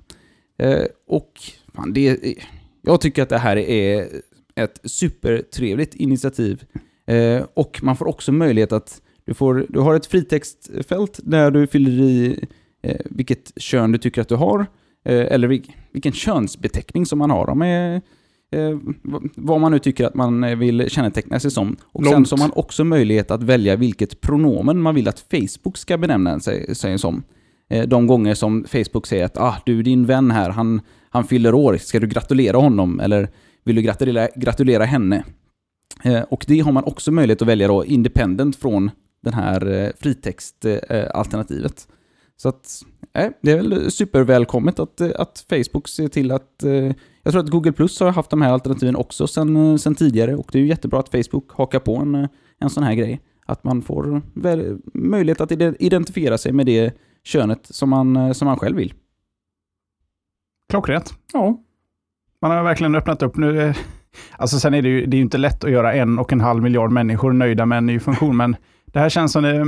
Och fan, det, jag tycker att det här är ett supertrevligt initiativ. Eh, och man får också möjlighet att du, får, du har ett fritextfält där du fyller i eh, vilket kön du tycker att du har, eh, eller vil, vilken könsbeteckning som man har. De är, eh, vad man nu tycker att man eh, vill känneteckna sig som. Och sen Långt. så har man också möjlighet att välja vilket pronomen man vill att Facebook ska benämna sig, sig som. Eh, de gånger som Facebook säger att ah, du, din vän här, han, han fyller år, ska du gratulera honom? Eller vill du gratulera, gratulera henne? Eh, och det har man också möjlighet att välja då, independent från den här eh, fritextalternativet. Så att, eh, det är väl supervälkommet att, eh, att Facebook ser till att... Eh, jag tror att Google Plus har haft de här alternativen också sen, eh, sen tidigare och det är ju jättebra att Facebook hakar på en, eh, en sån här grej. Att man får väl, möjlighet att ide- identifiera sig med det könet som man, eh, som man själv vill. Klockrent. Ja, Man har verkligen öppnat upp nu. Alltså sen är det ju, det är inte lätt att göra en och en halv miljard människor nöjda med en ny funktion, men det här känns som det,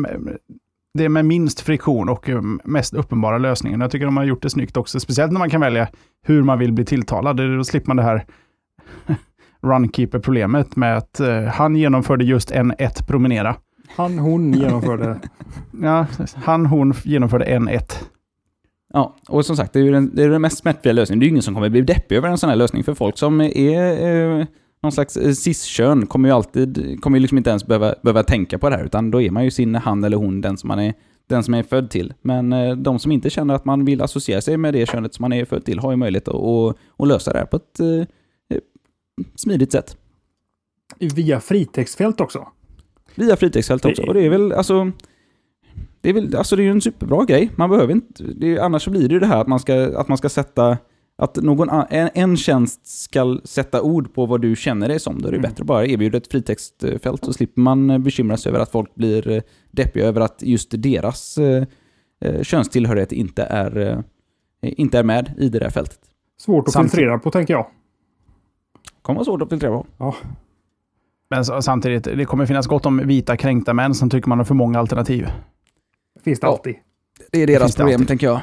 det är med minst friktion och eh, mest uppenbara lösningen. Jag tycker de har gjort det snyggt också, speciellt när man kan välja hur man vill bli tilltalad. Då slipper man det här runkeeper-problemet med att eh, han genomförde just en ett promenera. han, hon genomförde. Ja, han, hon genomförde en ett. Ja, och som sagt, det är ju den, det är den mest smärtfria lösningen. Det är ju ingen som kommer bli deppig över en sån här lösning. För folk som är eh, någon slags eh, cis-kön kommer ju alltid, kommer ju liksom inte ens behöva, behöva tänka på det här, utan då är man ju sin han eller hon den som man är, den som är född till. Men eh, de som inte känner att man vill associera sig med det könet som man är född till har ju möjlighet att, att, att lösa det här på ett eh, smidigt sätt. Via fritextfält också. Via fritextfält också. Och det är väl, alltså... Det är väl, alltså det är ju en superbra grej. Man behöver inte... Det är, annars så blir det ju det här att man ska, att man ska sätta... Att någon, en, en tjänst ska sätta ord på vad du känner dig som. Då är det Mm. bättre att bara erbjuda ett fritextfält så slipper man eh, bekymra sig över att folk blir eh, deppiga över att just deras eh, eh, könstillhörighet inte är, eh, inte är med i det där fältet. Svårt att Samtidigt- filtrera på, tänker jag. kommer vara svårt att filtrera på. Men så, samtidigt, det kommer finnas gott om vita kränkta män som tycker man har för många alternativ. Finns det Ja. alltid. Det är deras det problem, alltid. tänker jag.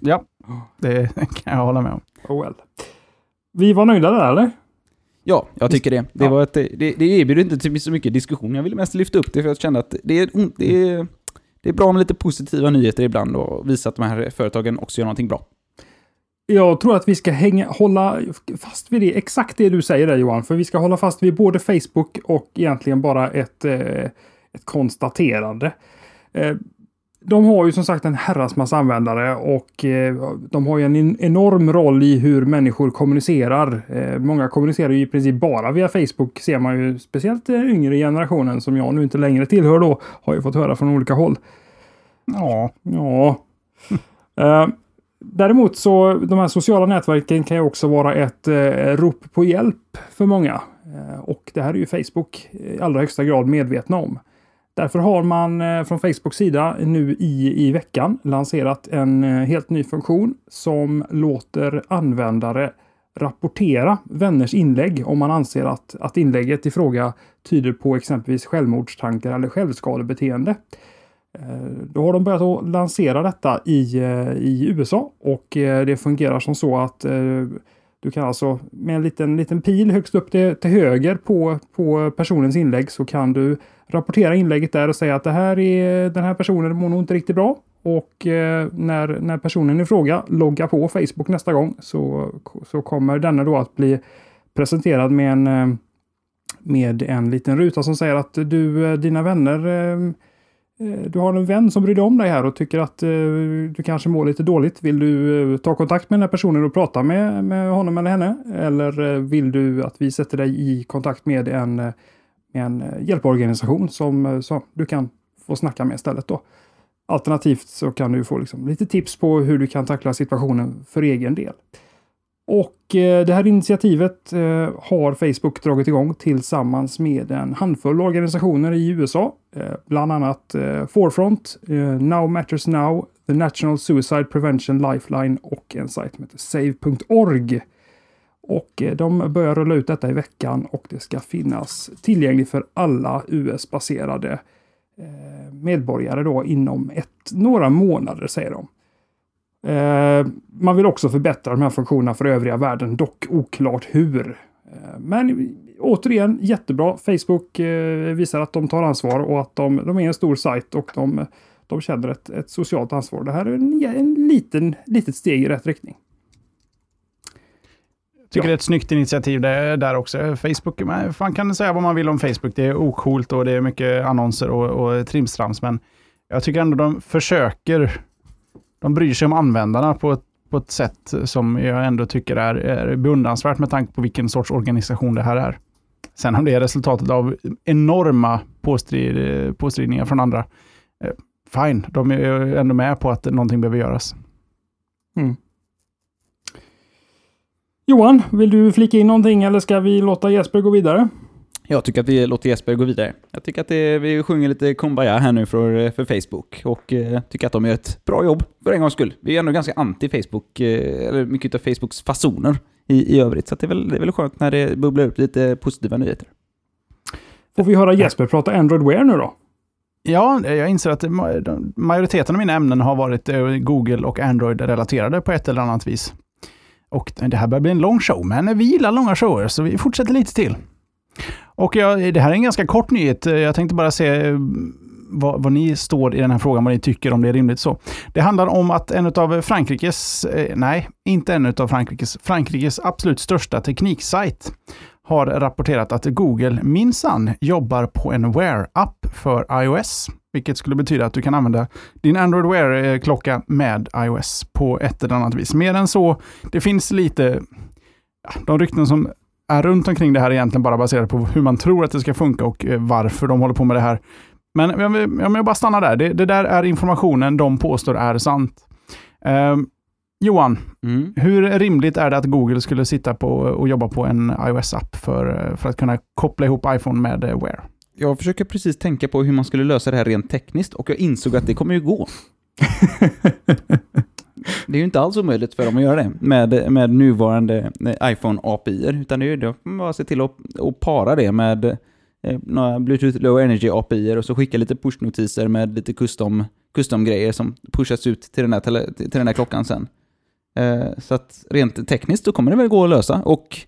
Ja, det kan jag hålla med om. Oh well. Vi var nöjda där, eller? Ja, jag tycker det. Det, Ja. var ett, det, det erbjuder inte till så mycket diskussion. Jag ville mest lyfta upp det för jag kände att det är, det är, det är bra med lite positiva nyheter ibland och visa att de här företagen också gör någonting bra. Jag tror att vi ska hänga, hålla fast vid det, exakt det du säger där Johan. För vi ska hålla fast vid både Facebook och egentligen bara ett, eh, ett konstaterande. De har ju som sagt en herrans massa användare och eh, de har ju en en enorm roll i hur människor kommunicerar. Eh, många kommunicerar ju i princip bara via Facebook ser man ju, speciellt den yngre generationen som jag nu inte längre tillhör då, har ju fått höra från olika håll. Ja, Ja. Eh, Däremot så de här sociala nätverken kan ju också vara ett rop på hjälp för många. Och det här är ju Facebook i allra högsta grad medvetna om. Därför har man eh, från Facebooks sida nu i, i veckan lanserat en eh, helt ny funktion som låter användare rapportera vänners inlägg om man anser att, att inlägget i fråga tyder på exempelvis självmordstankar eller självskadebeteende. Eh, då har de börjat att lansera detta i, i USA och det fungerar som så att du kan alltså med en liten, liten pil högst upp till, till höger på, på personens inlägg så kan du rapportera inlägget där och säga att det här är, den här personen mår nog inte riktigt bra. Och eh, när, när personen i fråga loggar på Facebook nästa gång så, så kommer denna då att bli presenterad med en, eh, med en liten ruta som säger att du, eh, dina vänner eh, eh, Du har en vän som bryr dig om dig här och tycker att eh, du kanske mår lite dåligt. Vill du eh, ta kontakt med den här personen och prata med, med honom eller henne? Eller eh, vill du att vi sätter dig i kontakt med en, med en eh, hjälporganisation som, eh, som du kan få snacka med istället då? Alternativt så kan du få liksom lite tips på hur du kan tackla situationen för egen del. Och eh, det här initiativet eh, har Facebook dragit igång tillsammans med en handfull organisationer i USA. Eh, bland annat eh, Forefront, Now Matters Now, The National Suicide Prevention Lifeline och en sajt som heter Save.org. Och eh, de börjar rulla ut detta i veckan och det ska finnas tillgängligt för alla US-baserade eh, medborgare då inom ett, några månader säger de. Eh, man vill också förbättra de här funktionerna för övriga världen, dock oklart hur. Men återigen, jättebra. Facebook visar att de tar ansvar och att de, de är en stor sajt och de, de känner ett, ett socialt ansvar. Det här är en, en liten, litet steg i rätt riktning. Tycker Ja. det är ett snyggt initiativ där, där också. Facebook, man kan säga vad man vill om Facebook. Det är ocoolt och det är mycket annonser och, och trimstrams, men jag tycker ändå de försöker, de bryr sig om användarna på ett, på ett sätt som jag ändå tycker är, är beundransvärt med tanke på vilken sorts organisation det här är. Sen om det är resultatet av enorma påstrid, påstridningar från andra, eh, fine, de är ändå med på att någonting behöver göras. Johan, vill du flika in någonting eller ska vi låta Jesper gå vidare? Jag tycker att vi låter Jesper gå vidare. Jag tycker att det, vi sjunger lite Kumbaya här nu för, för Facebook och eh, tycker att de gör ett bra jobb för en gångs skull. Vi är ändå ganska anti Facebook, eh, eller mycket av Facebooks fasoner i, i övrigt, så att det, är väl, det är väl skönt när det bubblar upp lite positiva nyheter. Får vi höra Jesper prata Android Wear nu då? Ja, jag inser att majoriteten av mina ämnen har varit eh, Google och Android-relaterade på ett eller annat vis. Och det här börjar bli en lång show, men vi gillar långa shower, så vi fortsätter lite till. Och jag, det här är en ganska kort nyhet. Jag tänkte bara se eh, vad, vad ni står i den här frågan, vad ni tycker om det är rimligt så. Det handlar om att en av Frankrikes, eh, nej, inte en av Frankrikes, Frankrikes absolut största tekniksajt har rapporterat att Google minsann jobbar på en Wear-app för iOS. Vilket skulle betyda att du kan använda din Android Wear-klocka med iOS på ett eller annat vis. Mer än så, det finns lite... De rykten som är runt omkring det här är egentligen bara baserade på hur man tror att det ska funka och eh, varför de håller på med det här. Men om jag, om jag bara stannar där, det, det där är informationen de påstår är sant. Eh, Johan, Mm. hur rimligt är det att Google skulle sitta på och jobba på en iOS-app för, för att kunna koppla ihop iPhone med eh, Wear? Jag försöker precis tänka på hur man skulle lösa det här rent tekniskt och jag insåg att det kommer ju gå. Det är ju inte alls omöjligt för dem att göra det med, med nuvarande eh, iPhone-API, utan det är ju då får man bara se till att, att para det med eh, några Bluetooth Low Energy-API och så skicka lite push-notiser med lite custom, custom-grejer som pushas ut till den här, tele, till den här klockan sen. Eh, så att rent tekniskt så kommer det väl gå att lösa och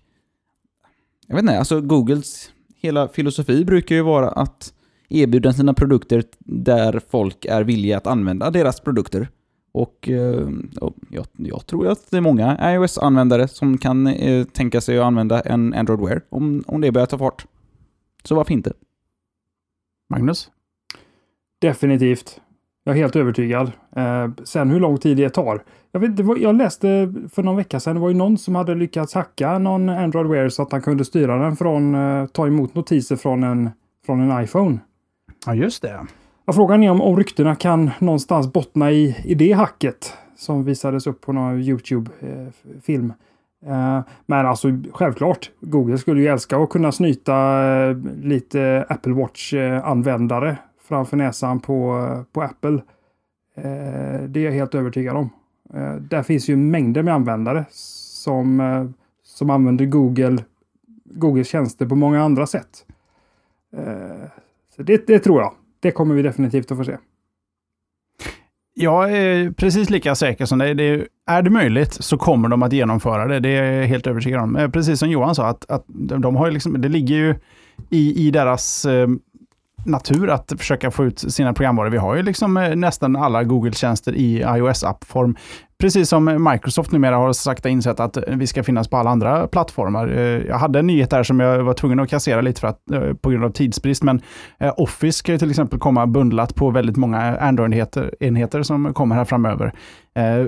jag vet inte, alltså Googles hela filosofi brukar ju vara att erbjuda sina produkter där folk är villiga att använda deras produkter. Och, eh, och jag, jag tror att det är många iOS-användare som kan eh, tänka sig att använda en Android Wear om, om det börjar ta fart. Så varför inte? Magnus? Definitivt. Jag är helt övertygad. Eh, sen hur lång tid det tar. Jag, vet, var, jag läste för någon vecka sedan, det var ju någon som hade lyckats hacka någon Android Wear så att han kunde styra den från, eh, ta emot notiser från en, från en iPhone. Ja, just det. Ja, frågan är om, om ryktena kan någonstans bottna i, i det hacket som visades upp på någon YouTube-film. Eh, men alltså självklart, Google skulle ju älska att kunna snyta eh, lite Apple Watch-användare framför näsan på, på Apple. Eh, det är jag helt övertygad om. Eh, där finns ju mängder med användare som, eh, som använder Google, Googles tjänster på många andra sätt. Eh, så det, det tror jag. Det kommer vi definitivt att få se. Jag är precis lika säker som dig. Det är, är det möjligt så kommer de att genomföra det. Det är jag helt övertygad om. Precis som Johan sa, att, att de har liksom, det ligger ju i, i deras eh, natur att försöka få ut sina programvaror. Vi har ju liksom eh, nästan alla Google-tjänster i iOS-appform. Precis som Microsoft numera har sakta insett att vi ska finnas på alla andra plattformar. Eh, jag hade en nyhet där som jag var tvungen att kassera lite för att, eh, på grund av tidsbrist, men eh, Office ska ju till exempel komma bundlat på väldigt många Android-enheter som kommer här framöver.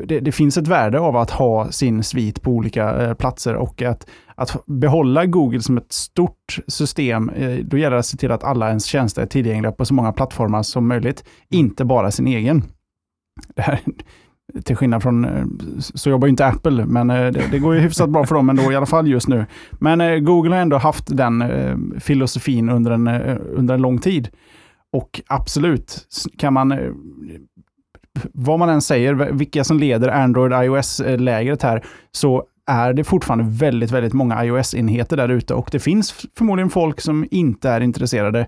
Det, det finns ett värde av att ha sin svit på olika platser och att, att behålla Google som ett stort system, då gäller det att se till att alla ens tjänster är tillgängliga på så många plattformar som möjligt, inte bara sin egen. Det här, till skillnad från, eh, så jobbar ju inte Apple, men eh, det, det går ju hyfsat bra för dem ändå, i alla fall just nu. Men eh, Google har ändå haft den filosofin under en, under en lång tid. Och absolut, kan man, vad man än säger, vilka som leder Android iOS-lägret här, så är det fortfarande väldigt, väldigt många iOS-enheter där ute och det finns förmodligen folk som inte är intresserade,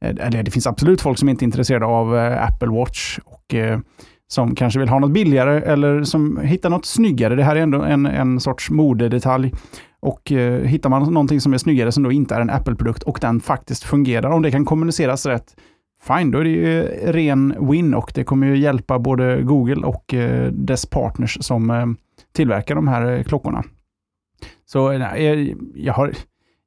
eller det finns absolut folk som inte är intresserade av Apple Watch och som kanske vill ha något billigare eller som hittar något snyggare. Det här är ändå en, en sorts modedetalj. Och eh, hittar man någonting som är snyggare som då inte är en Apple-produkt och den faktiskt fungerar, om det kan kommuniceras rätt, fine, då är det ju ren win och det kommer ju hjälpa både Google och eh, dess partners som eh, tillverkar de här eh, klockorna. Så nej, jag, har,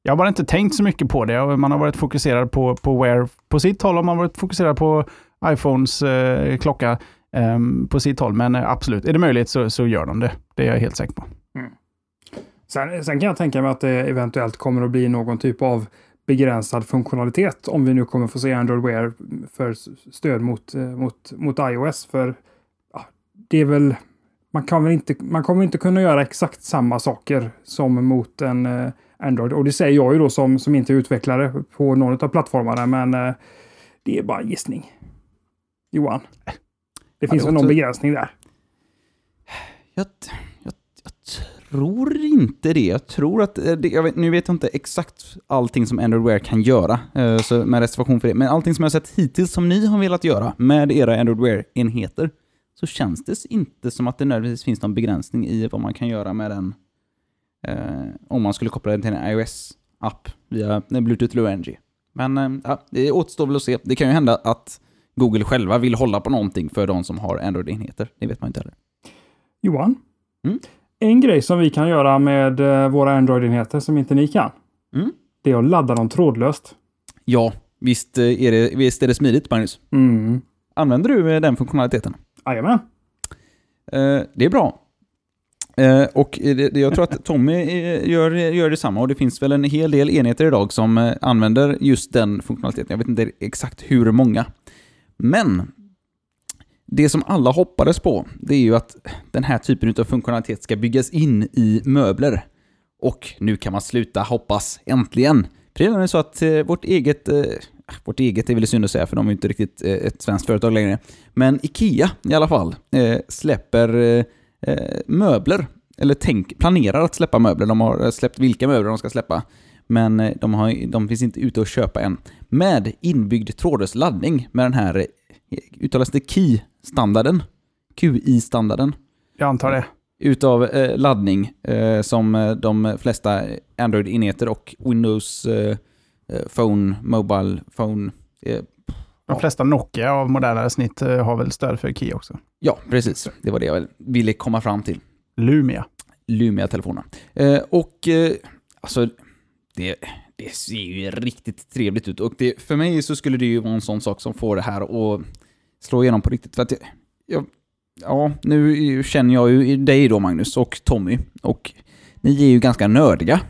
jag har bara inte tänkt så mycket på det. Man har varit fokuserad på, på Wear på sitt håll har man varit fokuserad på iPhones eh, klocka Ehm, på sitt håll. Men eh, absolut, är det möjligt så, så gör de det. Det är jag helt säker på. Mm. Sen, sen kan jag tänka mig att det eventuellt kommer att bli någon typ av begränsad funktionalitet om vi nu kommer få se Android Wear för stöd mot, eh, mot, mot iOS. För ja, det är väl, man, kan väl inte, man kommer inte kunna göra exakt samma saker som mot en eh, Android. Och det säger jag ju då som, som inte är utvecklare på någon av plattformarna, men det är bara en gissning. Johan? Det finns väl någon begränsning där? Jag, jag, jag tror inte det. Jag tror att, eh, jag vet, nu vet jag inte exakt allting som Android Wear kan göra, eh, så med reservation för det, men allting som jag har sett hittills som ni har velat göra med era Android Wear-enheter, så känns det inte som att det nödvändigtvis finns någon begränsning i vad man kan göra med den, eh, om man skulle koppla den till en iOS-app via Bluetooth Low Energy. Men ja, det återstår väl att se. Det kan ju hända att Google själva vill hålla på någonting för de som har Android-enheter. Det vet man inte heller. Johan? Mm? En grej som vi kan göra med eh, våra Android-enheter som inte ni kan, Mm. det är att ladda dem trådlöst. Ja, visst eh, är det, visst är det smidigt Magnus? Mm. Använder du eh, den funktionaliteten? Jajamän. Eh, det är bra. Eh, och det, jag tror att Tommy gör, gör detsamma och det finns väl en hel del enheter idag som använder just den funktionaliteten. Jag vet inte exakt hur många. Men det som alla hoppades på, det är ju att den här typen av funktionalitet ska byggas in i möbler. Och nu kan man sluta hoppas, äntligen! För det är så att eh, vårt eget, eh, vårt eget är väl synd att säga för de är ju inte riktigt eh, ett svenskt företag längre, men IKEA i alla fall släpper möbler, eller tänk, planerar att släppa möbler. De har släppt vilka möbler de ska släppa, men eh, de, har, de finns inte ute att köpa än. Med inbyggd trådlös laddning med den här, eh, uttalas det KI-standarden? QI-standarden? Jag antar det. utav eh, laddning eh, som eh, de flesta Android-enheter och Windows eh, Phone, Mobile Phone. De flesta Nokia av modernare snitt har väl stöd för Key också. ja, precis. Det var det jag ville komma fram till. Lumia. Lumia-telefonerna. Och alltså, det, det ser ju riktigt trevligt ut. Och det, för mig så skulle det ju vara en sån sak som får det här att slå igenom på riktigt. För att jag, jag, ja, nu känner jag ju dig då Magnus och Tommy. Och ni är ju ganska nördiga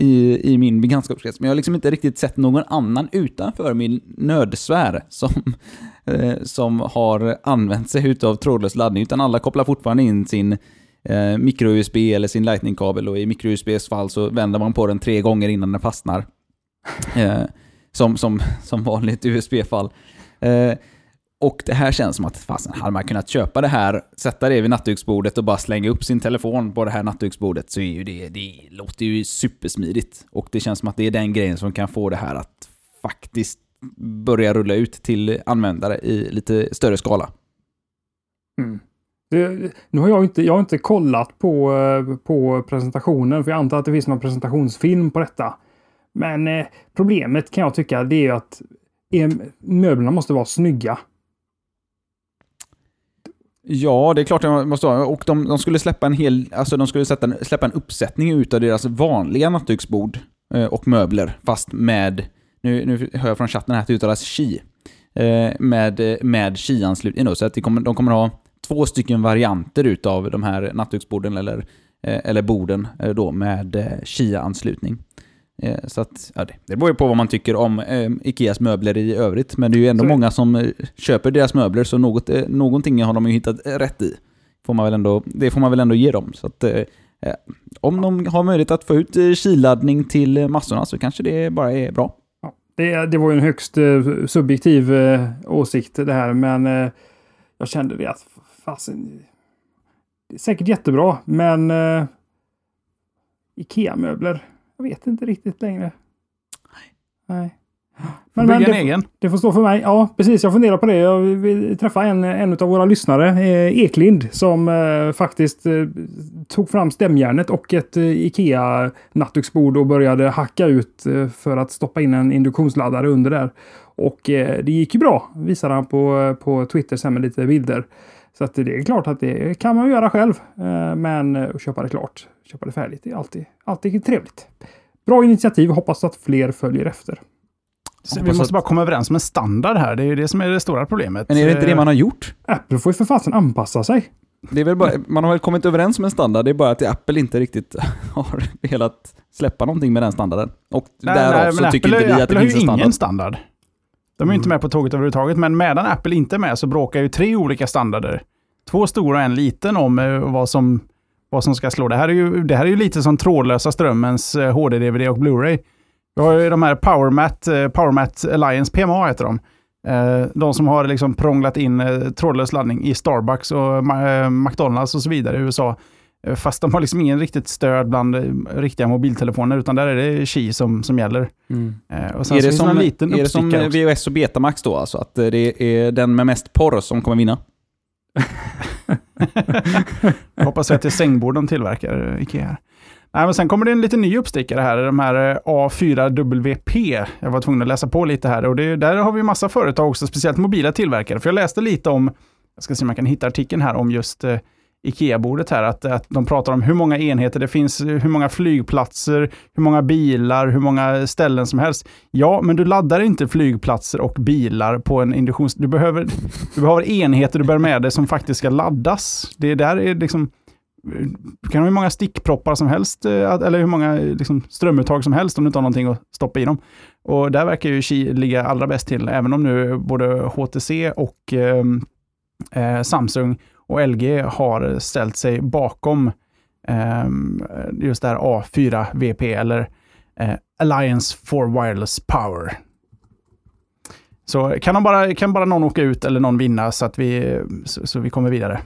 i, i min bekantskapskrets. Men jag har liksom inte riktigt sett någon annan utanför min nördsfär som, eh, som har använt sig utav trådlös laddning. Utan alla kopplar fortfarande in sin eh, micro-USB eller sin lightning-kabel och i micro-USBs fall så vänder man på den tre gånger innan den fastnar. Eh, som, som, som vanligt USB-fall. Eh, och det här känns som att fasen, hade man kunnat köpa det här, sätta det vid nattduksbordet och bara slänga upp sin telefon på det här nattduksbordet så är ju det, det låter ju supersmidigt. Och det känns som att det är den grejen som kan få det här att faktiskt börja rulla ut till användare i lite större skala. Mm. Det, nu har jag inte, jag har inte kollat på, eh, på presentationen, för jag antar att det finns någon presentationsfilm på detta. Men eh, problemet kan jag tycka, det är att eh, möblerna måste vara snygga. Ja, det är klart de måste vara. Och de, de skulle släppa en hel, alltså de skulle sätta, en- släppa en uppsättning utav deras vanliga nattduksbord eh, och möbler, fast med, nu, nu hör jag från chatten här att det uttalas Chi, eh, med, eh, med chi-anslutning då. Så att de kommer, de kommer ha två stycken varianter utav de här nattduksborden eller, eh, eller borden eh, då med Qi-anslutning. Eh, Så att, ja, det, det beror ju på vad man tycker om eh, Ikeas möbler i övrigt. Men det är ju ändå Så- många som köper deras möbler, så något, eh, någonting har de ju hittat rätt i. Får man väl ändå, det får man väl ändå ge dem. Så att, eh, om de har möjlighet att få ut killaddning till massorna så kanske det bara är bra. Ja, det, det var ju en högst subjektiv åsikt det här, men jag kände det att fasen, det är säkert jättebra, men eh, Ikea-möbler, jag vet inte riktigt längre. Nej. Men, Bygga men en det, egen. det får stå för mig. Ja, precis. Jag funderar på det. Jag vill- vill träffa en, en av våra lyssnare, eh, Eklind, som eh, faktiskt eh, tog fram stämjärnet och ett eh, Ikea-nattduksbord och började hacka ut eh, för att stoppa in en induktionsladdare under där. Och eh, det gick ju bra, visade han på, på Twitter sen med lite bilder. Så att det är klart att det kan man göra själv, eh, men eh, att köpa det klart. köpa det färdigt. Det är alltid, alltid trevligt. Bra initiativ, hoppas att fler följer efter. Så vi Hoppas måste att- bara komma överens om en standard här. Det är ju det som är det stora problemet. Men är det inte det Eh, man har gjort? Apple får ju för fasen anpassa sig. Det är väl bara, man har väl kommit överens om en standard, det är bara att Apple inte riktigt har velat släppa någonting med den standarden. Och Nej, därav nej, så tycker Apple, inte vi att Apple det har ju finns en standard. ingen standard. De är ju inte med på tåget överhuvudtaget, men medan Apple inte är med så bråkar ju tre olika standarder. Två stora och en liten om eh, vad som, vad som ska slå. Det här är ju, det här är ju lite som trådlösa strömmens eh, HD-DVD och Blu-ray. Vi har ju de här PowerMat, eh, PowerMat Alliance, PMA heter de. Eh, De som har liksom prånglat in eh, trådlös laddning i Starbucks och eh, McDonalds och så vidare i USA. Eh, Fast de har liksom ingen riktigt stöd bland eh, riktiga mobiltelefoner, utan där är det Qi som, som gäller. Mm. Eh, Och sen Är det, som, en liten är det som också. VHS och Betamax då alltså? Att det är den med mest porr som kommer vinna? Jag hoppas att det är sängbord de tillverkar, Ikea. Nej, men sen kommer det en liten ny uppstickare här, de här eh, A4WP. Jag var tvungen att läsa på lite här och det, där har vi massa företag också, speciellt mobila tillverkare. För jag läste lite om, jag ska se om jag kan hitta artikeln här om just Ikea-bordet här, att, att de pratar om hur många enheter det finns, hur många flygplatser, hur många bilar, hur många ställen som helst. Ja, men du laddar inte flygplatser och bilar på en induktions... Du behöver, du behöver enheter du bär med dig som faktiskt ska laddas. Det där är liksom... Du kan ha hur många stickproppar som helst, eh, eller hur många liksom, strömuttag som helst om du inte har någonting att stoppa i dem. Och där verkar ju Qi ligga allra bäst till, även om nu både HTC och eh, eh Samsung och LG har ställt sig bakom ehm, just det här A4VP, eller eh, Alliance for Wireless Power. Så kan, de bara, kan bara någon åka ut eller någon vinna så att vi, så, så vi kommer vidare.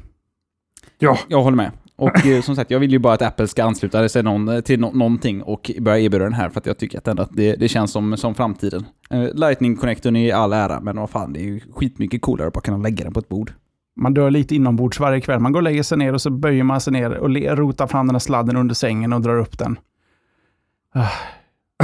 Ja, Jag håller med. Och eh, som sagt, jag vill ju bara att Apple ska ansluta sig någon, till no någonting och börja erbjuda den här för att jag tycker att, det, det känns som, som framtiden. Eh, Lightning-connectorn är i all ära, men vad fan, det är ju skitmycket coolare att bara kunna lägga den på ett bord. Man dör lite inombords varje kväll. Man går och lägger sig ner och så böjer man sig ner och le- rotar fram den här sladden under sängen och drar upp den. Ah,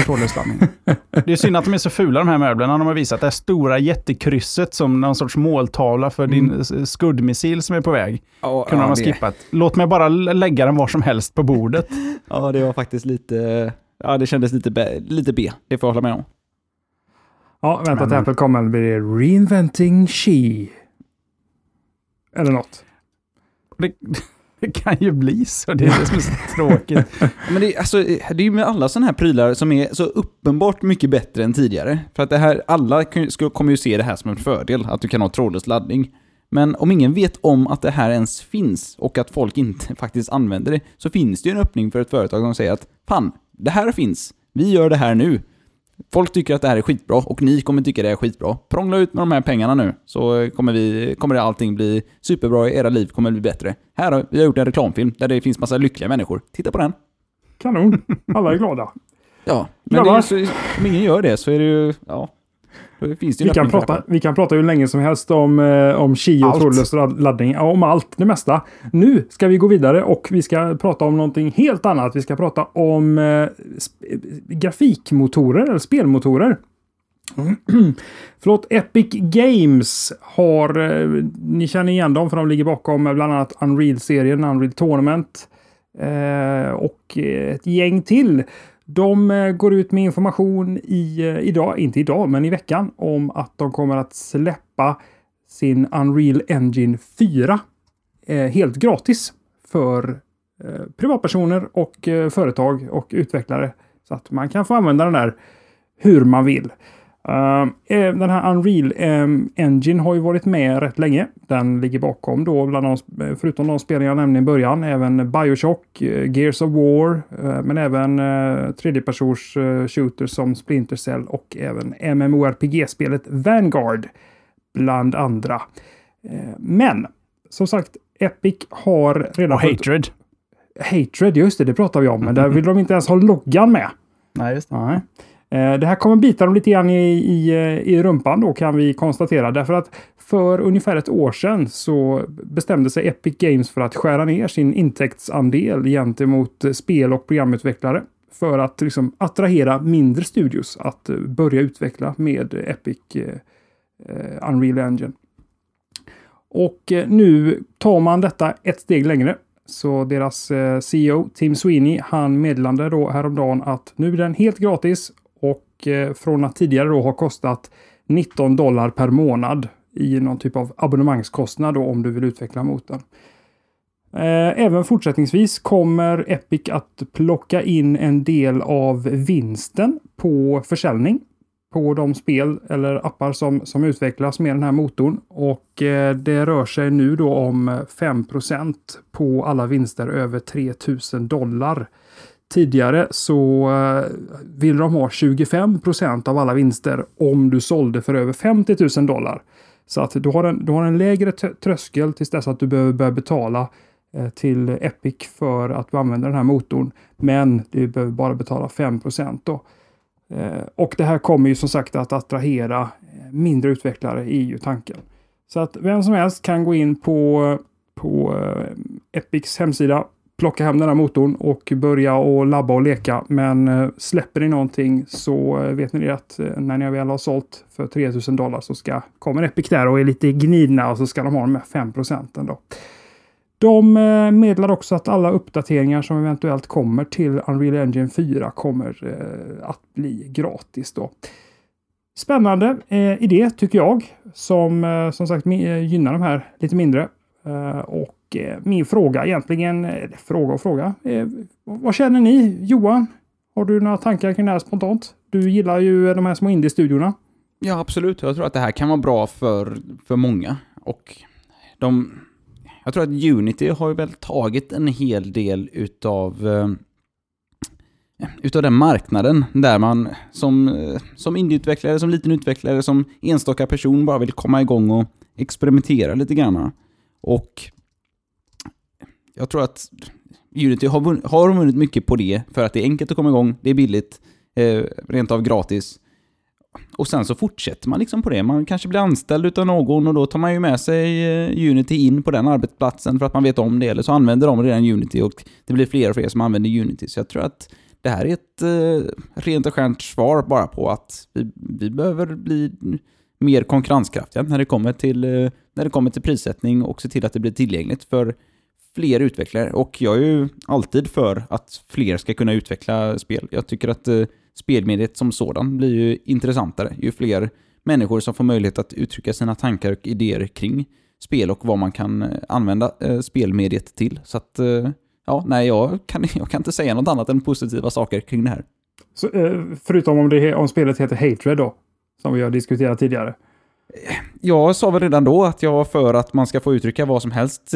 Trådlös laddning. Det är synd att de är så fula de här möblerna. De har visat det här stora jättekrysset som någon sorts måltavla för din mm. skuddmissil som är på väg. Ja, Kunde de ha det, skippat. Låt mig bara lä- lägga den var som helst på bordet. ja, det var faktiskt lite... Ja, det kändes lite, B, lite B. Det får jag hålla med om. ja vänta Men- till Apple kommer. Det blir Reinventing Qi. Eller något. Det, det kan ju bli så. Det är det som är så tråkigt. Men det, alltså, det är ju med alla sådana här prylar som är så uppenbart mycket bättre än tidigare. För att det här, alla kommer ju se det här som en fördel, att du kan ha trådlös laddning. Men om ingen vet om att det här ens finns och att folk inte faktiskt använder det, så finns det ju en öppning för ett företag som säger att fan, det här finns, vi gör det här nu. Folk tycker att det här är skitbra och ni kommer tycka det är skitbra. Prångla ut med de här pengarna nu så kommer, vi, kommer det allting bli superbra, era liv kommer bli bättre. Här har vi gjort en reklamfilm där det finns massa lyckliga människor. Titta på den. Kanon. Alla är glada. Ja, men det så, om ingen gör det så är det ju, ja, då finns det ju Vi kan, prata, vi kan prata hur länge som helst om, eh, om Qi och trådlös ladd- laddning. Om allt, det mesta. Nu ska vi gå vidare och vi ska prata om någonting helt annat. Vi ska prata om eh, sp- grafikmotorer eller spelmotorer. Förlåt, Epic Games har, eh, ni känner igen dem för de ligger bakom eh, bland annat Unreal-serien, Unreal Tournament eh, och eh, ett gäng till. De eh, går ut med information i, eh, idag, inte idag, men i veckan om att de kommer att släppa sin Unreal Engine 4 eh, helt gratis för eh, privatpersoner och eh, företag och utvecklare. Så att man kan få använda den där hur man vill. Uh, eh, den här Unreal eh, Engine har ju varit med rätt länge. Den ligger bakom då, bland de, förutom de spel jag nämnde i början, även Bioshock, eh, Gears of War, eh, men även tredjepersons shooters som Splinter Cell och även MMORPG-spelet Vanguard, bland andra. Men, som sagt, Epic har redan... Och Hatred. Hatred, just det, det pratar vi om, men där vill de inte ens ha loggan med. Nej, just det. Nej. Eh, det här kommer bita dem lite grann i, i, eh, i rumpan då kan vi konstatera. Därför att för ungefär ett år sedan så bestämde sig Epic Games för att skära ner sin intäktsandel gentemot spel och programutvecklare. För att liksom attrahera mindre studios att eh, börja utveckla med Epic eh, Unreal Engine. Och nu tar man detta ett steg längre. Så deras CEO Tim Sweeney, han meddelade då häromdagen att nu är den helt gratis och eh, från att tidigare då ha kostat 19 dollar per månad i någon typ av abonnemangskostnad då om du vill utveckla motorn. Eh, även fortsättningsvis kommer Epic att plocka in en del av vinsten på försäljning på de spel eller appar som, som utvecklas med den här motorn. Och eh, det rör sig nu då om 5% på alla vinster över 3000 dollar. Tidigare så eh, vill de ha 25 procent av alla vinster om du sålde för över 50 000 dollar. Så att du har en, du har en lägre tröskel tills dess att du behöver börja betala eh, till Epic för att du använder den här motorn. Men du behöver bara betala 5 då. Eh, och det här kommer ju som sagt att attrahera mindre utvecklare i e ju tanken. Så att vem som helst kan gå in på, på Epics hemsida, plocka hem den här motorn och börja och labba och leka. Men eh, släpper ni någonting så eh, vet ni det att eh, när ni väl har sålt för 3000 dollar så ska, kommer Epic där och är lite gnidna och så ska de ha de här 5 procenten då. De eh, meddelar också att alla uppdateringar som eventuellt kommer till Unreal Engine 4 kommer eh, att bli gratis. Då. Spännande eh, idé tycker jag, som som sagt gynnar de här lite mindre. Och Eh, min fråga egentligen, eh, fråga och fråga. Eh, vad känner ni? Johan, har du några tankar kring det här spontant? Du gillar ju de här små indie-studiorna. Ja, absolut. Jag tror att det här kan vara bra för, för många. Och de, jag tror att Unity har väl tagit en hel del utav utav den marknaden där man som, som indieutvecklare, som liten utvecklare, som enstaka person bara vill komma igång och experimentera lite grann. Och jag tror att Unity har, vunnit, har vunnit mycket på det, för att det är enkelt att komma igång, det är billigt, eh, rent av gratis. Och sen så fortsätter man liksom på det. Man kanske blir anställd utav någon och då tar man ju med sig eh, Unity in på den arbetsplatsen för att man vet om det. Eller så använder de redan Unity och det blir fler och fler som använder Unity. Så jag tror att det här är ett eh, rent och skärt svar bara på att vi, vi behöver bli mer konkurrenskraftiga när det, kommer till, eh, när det kommer till prissättning och se till att det blir tillgängligt för fler utvecklare. Och jag är ju alltid för att fler ska kunna utveckla spel. Jag tycker att eh, spelmediet som sådan blir ju intressantare ju fler människor som får möjlighet att uttrycka sina tankar och idéer kring spel och vad man kan eh, använda eh, spelmediet till. Så att, eh, ja, nej, jag kan, jag kan inte säga något annat än positiva saker kring det här. Så, eh, förutom om, det, om spelet heter Hatred då, som vi har diskuterat tidigare. Jag sa väl redan då att jag var för att man ska få uttrycka vad som helst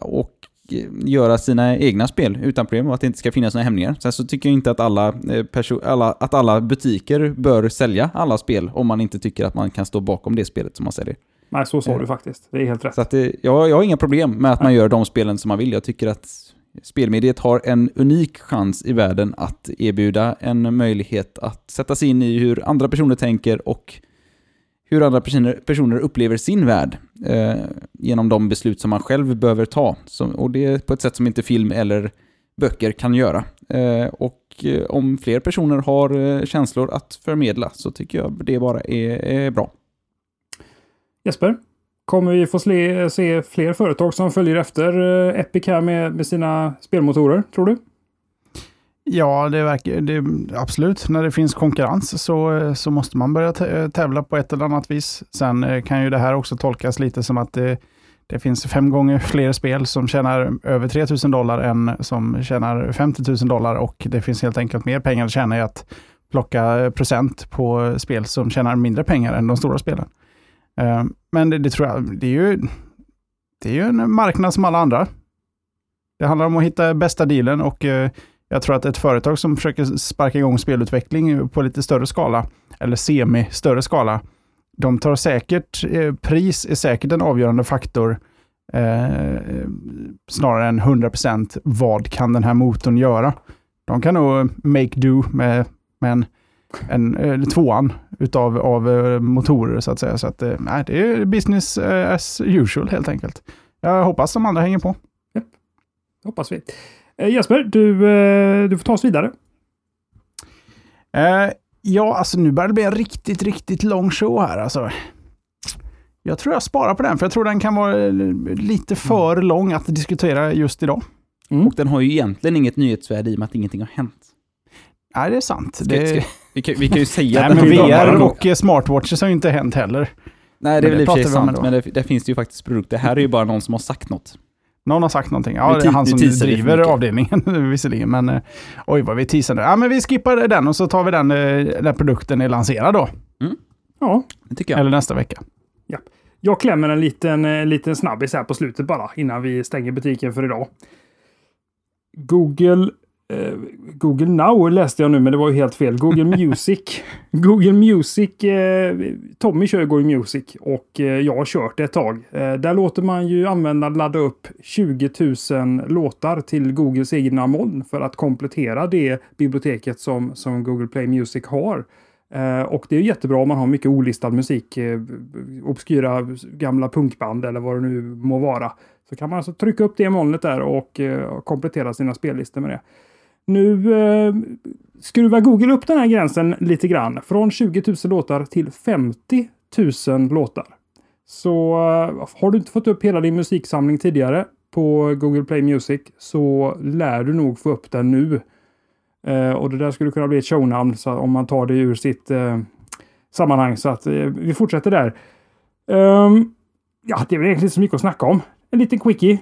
och göra sina egna spel utan problem och att det inte ska finnas några hämningar. Sen så tycker jag inte att alla, eh, alla, att alla butiker bör sälja alla spel om man inte tycker att man kan stå bakom det spelet som man säljer. Nej, så sa du faktiskt. Det är helt rätt. Så att det, jag, jag har inga problem med att man gör de spelen som man vill. Jag tycker att spelmediet har en unik chans i världen att erbjuda en möjlighet att sätta sig in i hur andra personer tänker och hur andra personer, personer upplever sin värld eh, genom de beslut som man själv behöver ta. Som, och det är på ett sätt som inte film eller böcker kan göra. Eh, och eh, om fler personer har eh, känslor att förmedla så tycker jag det bara är, är bra. Jesper, kommer vi få se, se fler företag som följer efter eh, Epic här med, med sina spelmotorer, tror du? Ja, det verkar, det, absolut. När det finns konkurrens så, så måste man börja tävla på ett eller annat vis. Sen eh, kan ju det här också tolkas lite som att det, det finns fem gånger fler spel som tjänar över 3 000 dollar än som tjänar 50 000 dollar och det finns helt enkelt mer pengar att tjäna i att plocka eh, procent på spel som tjänar mindre pengar än de stora spelen. Eh, men det, det tror jag, det är ju det är ju en marknad som alla andra. Det handlar om att hitta bästa dealen och jag tror att ett företag som försöker sparka igång spelutveckling på lite större skala, eller semi-större skala, de tar säkert, eh, pris är säkert en avgörande faktor, eh, snarare än 100% vad kan den här motorn göra. De kan nog make do med, med en, en eller tvåan utav av eh, motorer så att säga. Så att, eh, nej, det är business eh, as usual helt enkelt. Jag hoppas de andra hänger på. Yep. hoppas vi. Eh, Jesper, du, eh, du får ta oss vidare. Eh, ja, alltså nu börjar det bli en riktigt, riktigt lång show här. Alltså. Jag tror jag sparar på den, för jag tror den kan vara eh, lite för lång att diskutera just idag. Mm. Och den har ju egentligen inget nyhetsvärde i och med att ingenting har hänt. Nej, det är sant. Ska, Det... ska, vi, kan, vi kan ju säga Nej, att men VR och smartwatches har ju inte hänt heller. Nej, det är väl i och för sig sant, men det, det finns ju faktiskt produkter. Här är ju bara någon som har sagt något. Någon har sagt någonting. Ja, det är han som teasar driver avdelningen visserligen. Men eh, oj vad vi teasade. Ja, men vi skippar den och så tar vi den eh, när produkten är lanserad då. Ja, Det tycker jag. Eller nästa vecka. jag klämmer en liten, eh, liten snabbis här på slutet bara innan vi stänger butiken för idag. Google eh, Google Now läste jag nu, men det var ju helt fel. Google Music. Google Music. Eh, Tommy kör Google Music och eh, jag har kört det ett tag. Eh, där låter man ju användaren ladda upp 20 000 låtar till Googles egna moln för att komplettera det biblioteket som, som Google Play Music har. Eh, och det är jättebra om man har mycket olistad musik, eh, obskyra gamla punkband eller vad det nu må vara. Så kan man alltså trycka upp det i molnet där och eh, komplettera sina spellistor med det. Nu eh, skruvar Google upp den här gränsen lite grann. Från 20 000 låtar till 50 000 låtar. Så eh, har du inte fått upp hela din musiksamling tidigare på Google Play Music så lär du nog få upp den nu. Eh, och det där skulle kunna bli ett shownamn så om man tar det ur sitt eh, sammanhang. Så att eh, vi fortsätter där. Um, ja, det är väl egentligen inte så mycket att snacka om. En liten quickie.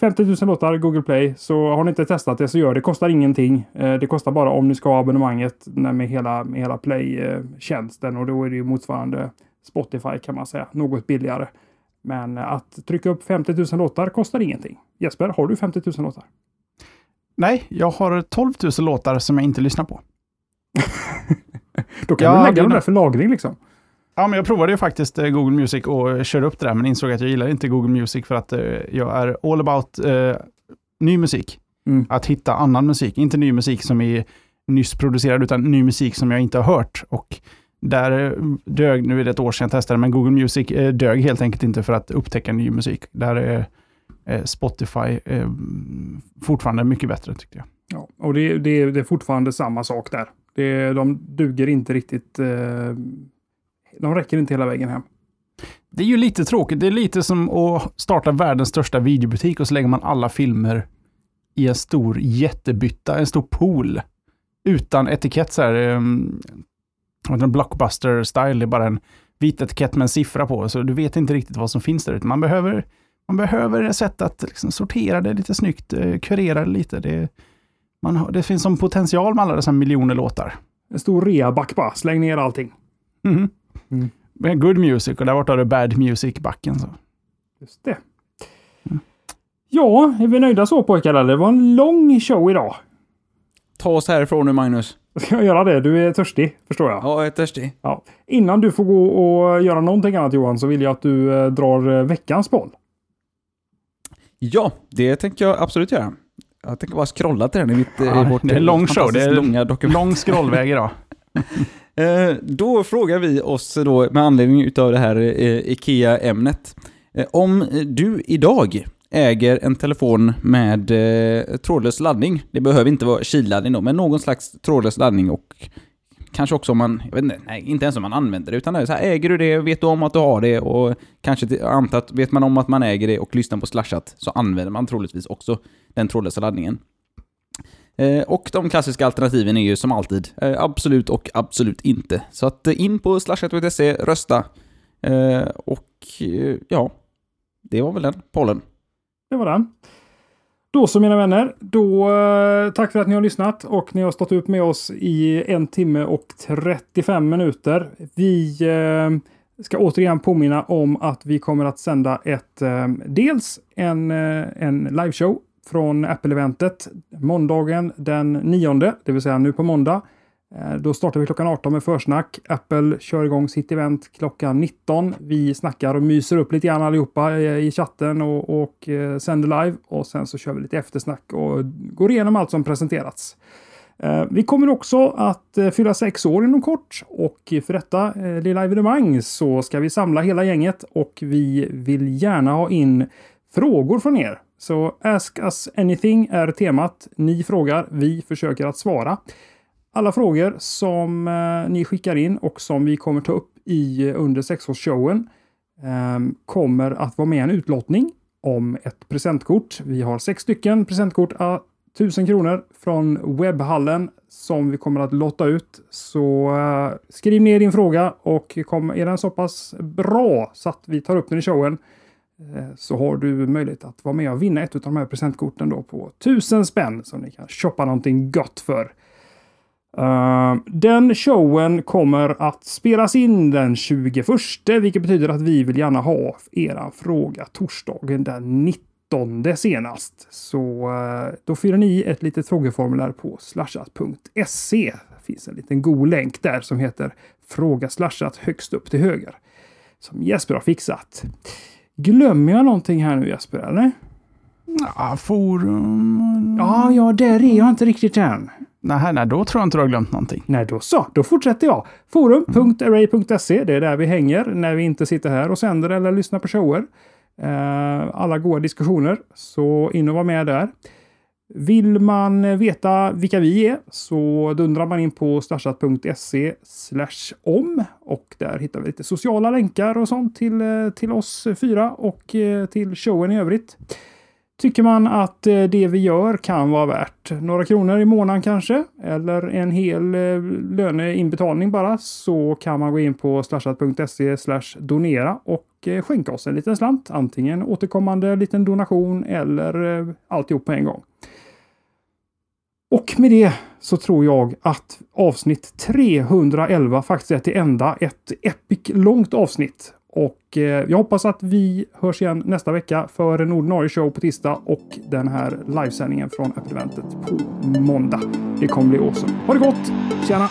50 000 låtar Google Play. Så har ni inte testat det så gör det. Det kostar ingenting. Eh, det kostar bara om ni ska ha abonnemanget med hela, med hela Play-tjänsten. Och då är det ju motsvarande Spotify kan man säga. Något billigare. Men att trycka upp 50 000 låtar kostar ingenting. Jesper, har du 50 000 låtar? Nej, jag har 12 000 låtar som jag inte lyssnar på. Då kan Ja, du lägga dem där för lagring liksom. Ja, men jag provade ju faktiskt eh, Google Music och körde upp det där, men insåg att jag gillar inte Google Music för att eh, jag är all about eh, ny musik. Mm. Att hitta annan musik, inte ny musik som är nyss producerad, utan ny musik som jag inte har hört. Och där eh, dög, nu är det ett år sedan jag testade, men Google Music dög helt enkelt inte för att upptäcka ny musik. Där är Spotify fortfarande mycket bättre tyckte jag. Ja, och det, det, det är fortfarande samma sak där. Det, de duger inte riktigt. Eh, de räcker inte hela vägen hem. Det är ju lite tråkigt. Det är lite som att starta världens största videobutik och så lägger man alla filmer i en stor jättebytta, en stor pool. Utan etikett så här. En blockbuster-style. Det är bara en vit etikett med en siffra på. Så du vet inte riktigt vad som finns där ute. Man behöver, man behöver ett sätt att liksom sortera det lite snyggt, eh, kurera det lite. Det, man det finns som potential med alla dessa miljoner låtar. En stor reaback bara. Släng ner allting. Mhm. Mm. Good music och där borta har du bad music-backen. Så. Just det. Ja, är vi nöjda så pojkar? eller? Det var en lång show idag. Ta oss härifrån nu Magnus. Ska jag göra det? Du är törstig, förstår jag. Ja, jag är törstig. Ja. Innan du får gå och göra någonting annat Johan, så vill jag att du eh, drar eh, veckans boll. Ja, det tänker jag absolut göra. Jag tänker bara scrolla till den i, mitt, eh, Ja, i vårt det är en lång show. Det är långa dokument. Lång scrollväg idag. Eh, då frågar vi oss då med anledning utav det här eh, IKEA-ämnet. Eh, om du idag äger en telefon med trådlös laddning, det behöver inte vara killaddning då, men någon slags trådlös laddning och kanske också om man, jag vet inte, nej, inte ens om man använder det, utan det är så här, äger du det, vet du om att du har det och kanske antar att vet man om att man äger det och lyssnar på Slashat så använder man troligtvis också den trådlösa laddningen. Eh, och de klassiska alternativen är ju som alltid eh, absolut och absolut inte. Så att eh, in på slashat.se, rösta. Och ja, det var väl den pollen. Det var den. Då så mina vänner, då tack för att ni har lyssnat och ni har stått upp med oss i en timme och 35 minuter. Vi ska återigen påminna om att vi kommer att sända ett, dels en, en liveshow från Apple-eventet måndagen den 9, det vill säga nu på måndag. Eh, då startar vi klockan 18 med försnack. Apple kör igång sitt event klockan 19. Vi snackar och myser upp lite grann allihopa i chatten och, och eh, sänder live. Och sen så kör vi lite eftersnack och går igenom allt som presenterats. Eh, Vi kommer också att eh, fylla sex år inom kort och för detta eh, lilla evenemang så ska vi samla hela gänget och vi vill gärna ha in frågor från er. Så Ask Us Anything är temat. Ni frågar, vi försöker att svara. Alla frågor som eh, ni skickar in och som vi kommer ta upp i eh, under sexårsshowen eh, kommer att vara med i en utlottning om ett presentkort. Vi har sex stycken presentkort ah, a 1000 kronor från webbhallen som vi kommer att lotta ut. Så eh, skriv ner din fråga och kom, är den så pass bra så att vi tar upp den i showen eh, Eh, så har du möjlighet att vara med och vinna ett av de här presentkorten då på 1000 spänn som ni kan shoppa någonting gott för. Uh, den showen kommer att spelas in den 21, vilket betyder att vi vill gärna ha era fråga torsdagen den 19 senast. Så uh, då fyller ni ett litet frågeformulär på slashat.se. Det finns en liten god länk där som heter Fråga slashat högst upp till höger. Som Jesper har fixat. Glömmer jag någonting här nu Jesper, eller? Ja, forum... Ja, ja, där är jag inte riktigt än. Nej, nej, då tror jag inte du har glömt någonting. Nej, då så. Då fortsätter jag. Forum.array.se, det är där vi hänger när vi inte sitter här och sänder eller lyssnar på shower. Eh, alla goda diskussioner, så in och var med där. Vill man veta vilka vi är så dundrar man in på slashat.se om och där hittar vi lite sociala länkar och sånt till, eh, till oss fyra och eh, till showen i övrigt. Tycker man att eh, det vi gör kan vara värt några kronor i månaden kanske, eller en hel löneinbetalning bara, så kan man gå in på slashat.se donera och skänka oss en liten slant. Antingen återkommande liten donation eller alltihop på en gång. Och med det så tror jag att avsnitt 311 faktiskt är till ända. Ett epic långt avsnitt och eh, jag hoppas att vi hörs igen nästa vecka för en ordinarie show på tisdag och den här livesändningen från Öppet Eventet på måndag. Det kommer bli awesome. Ha det gott! Tjena!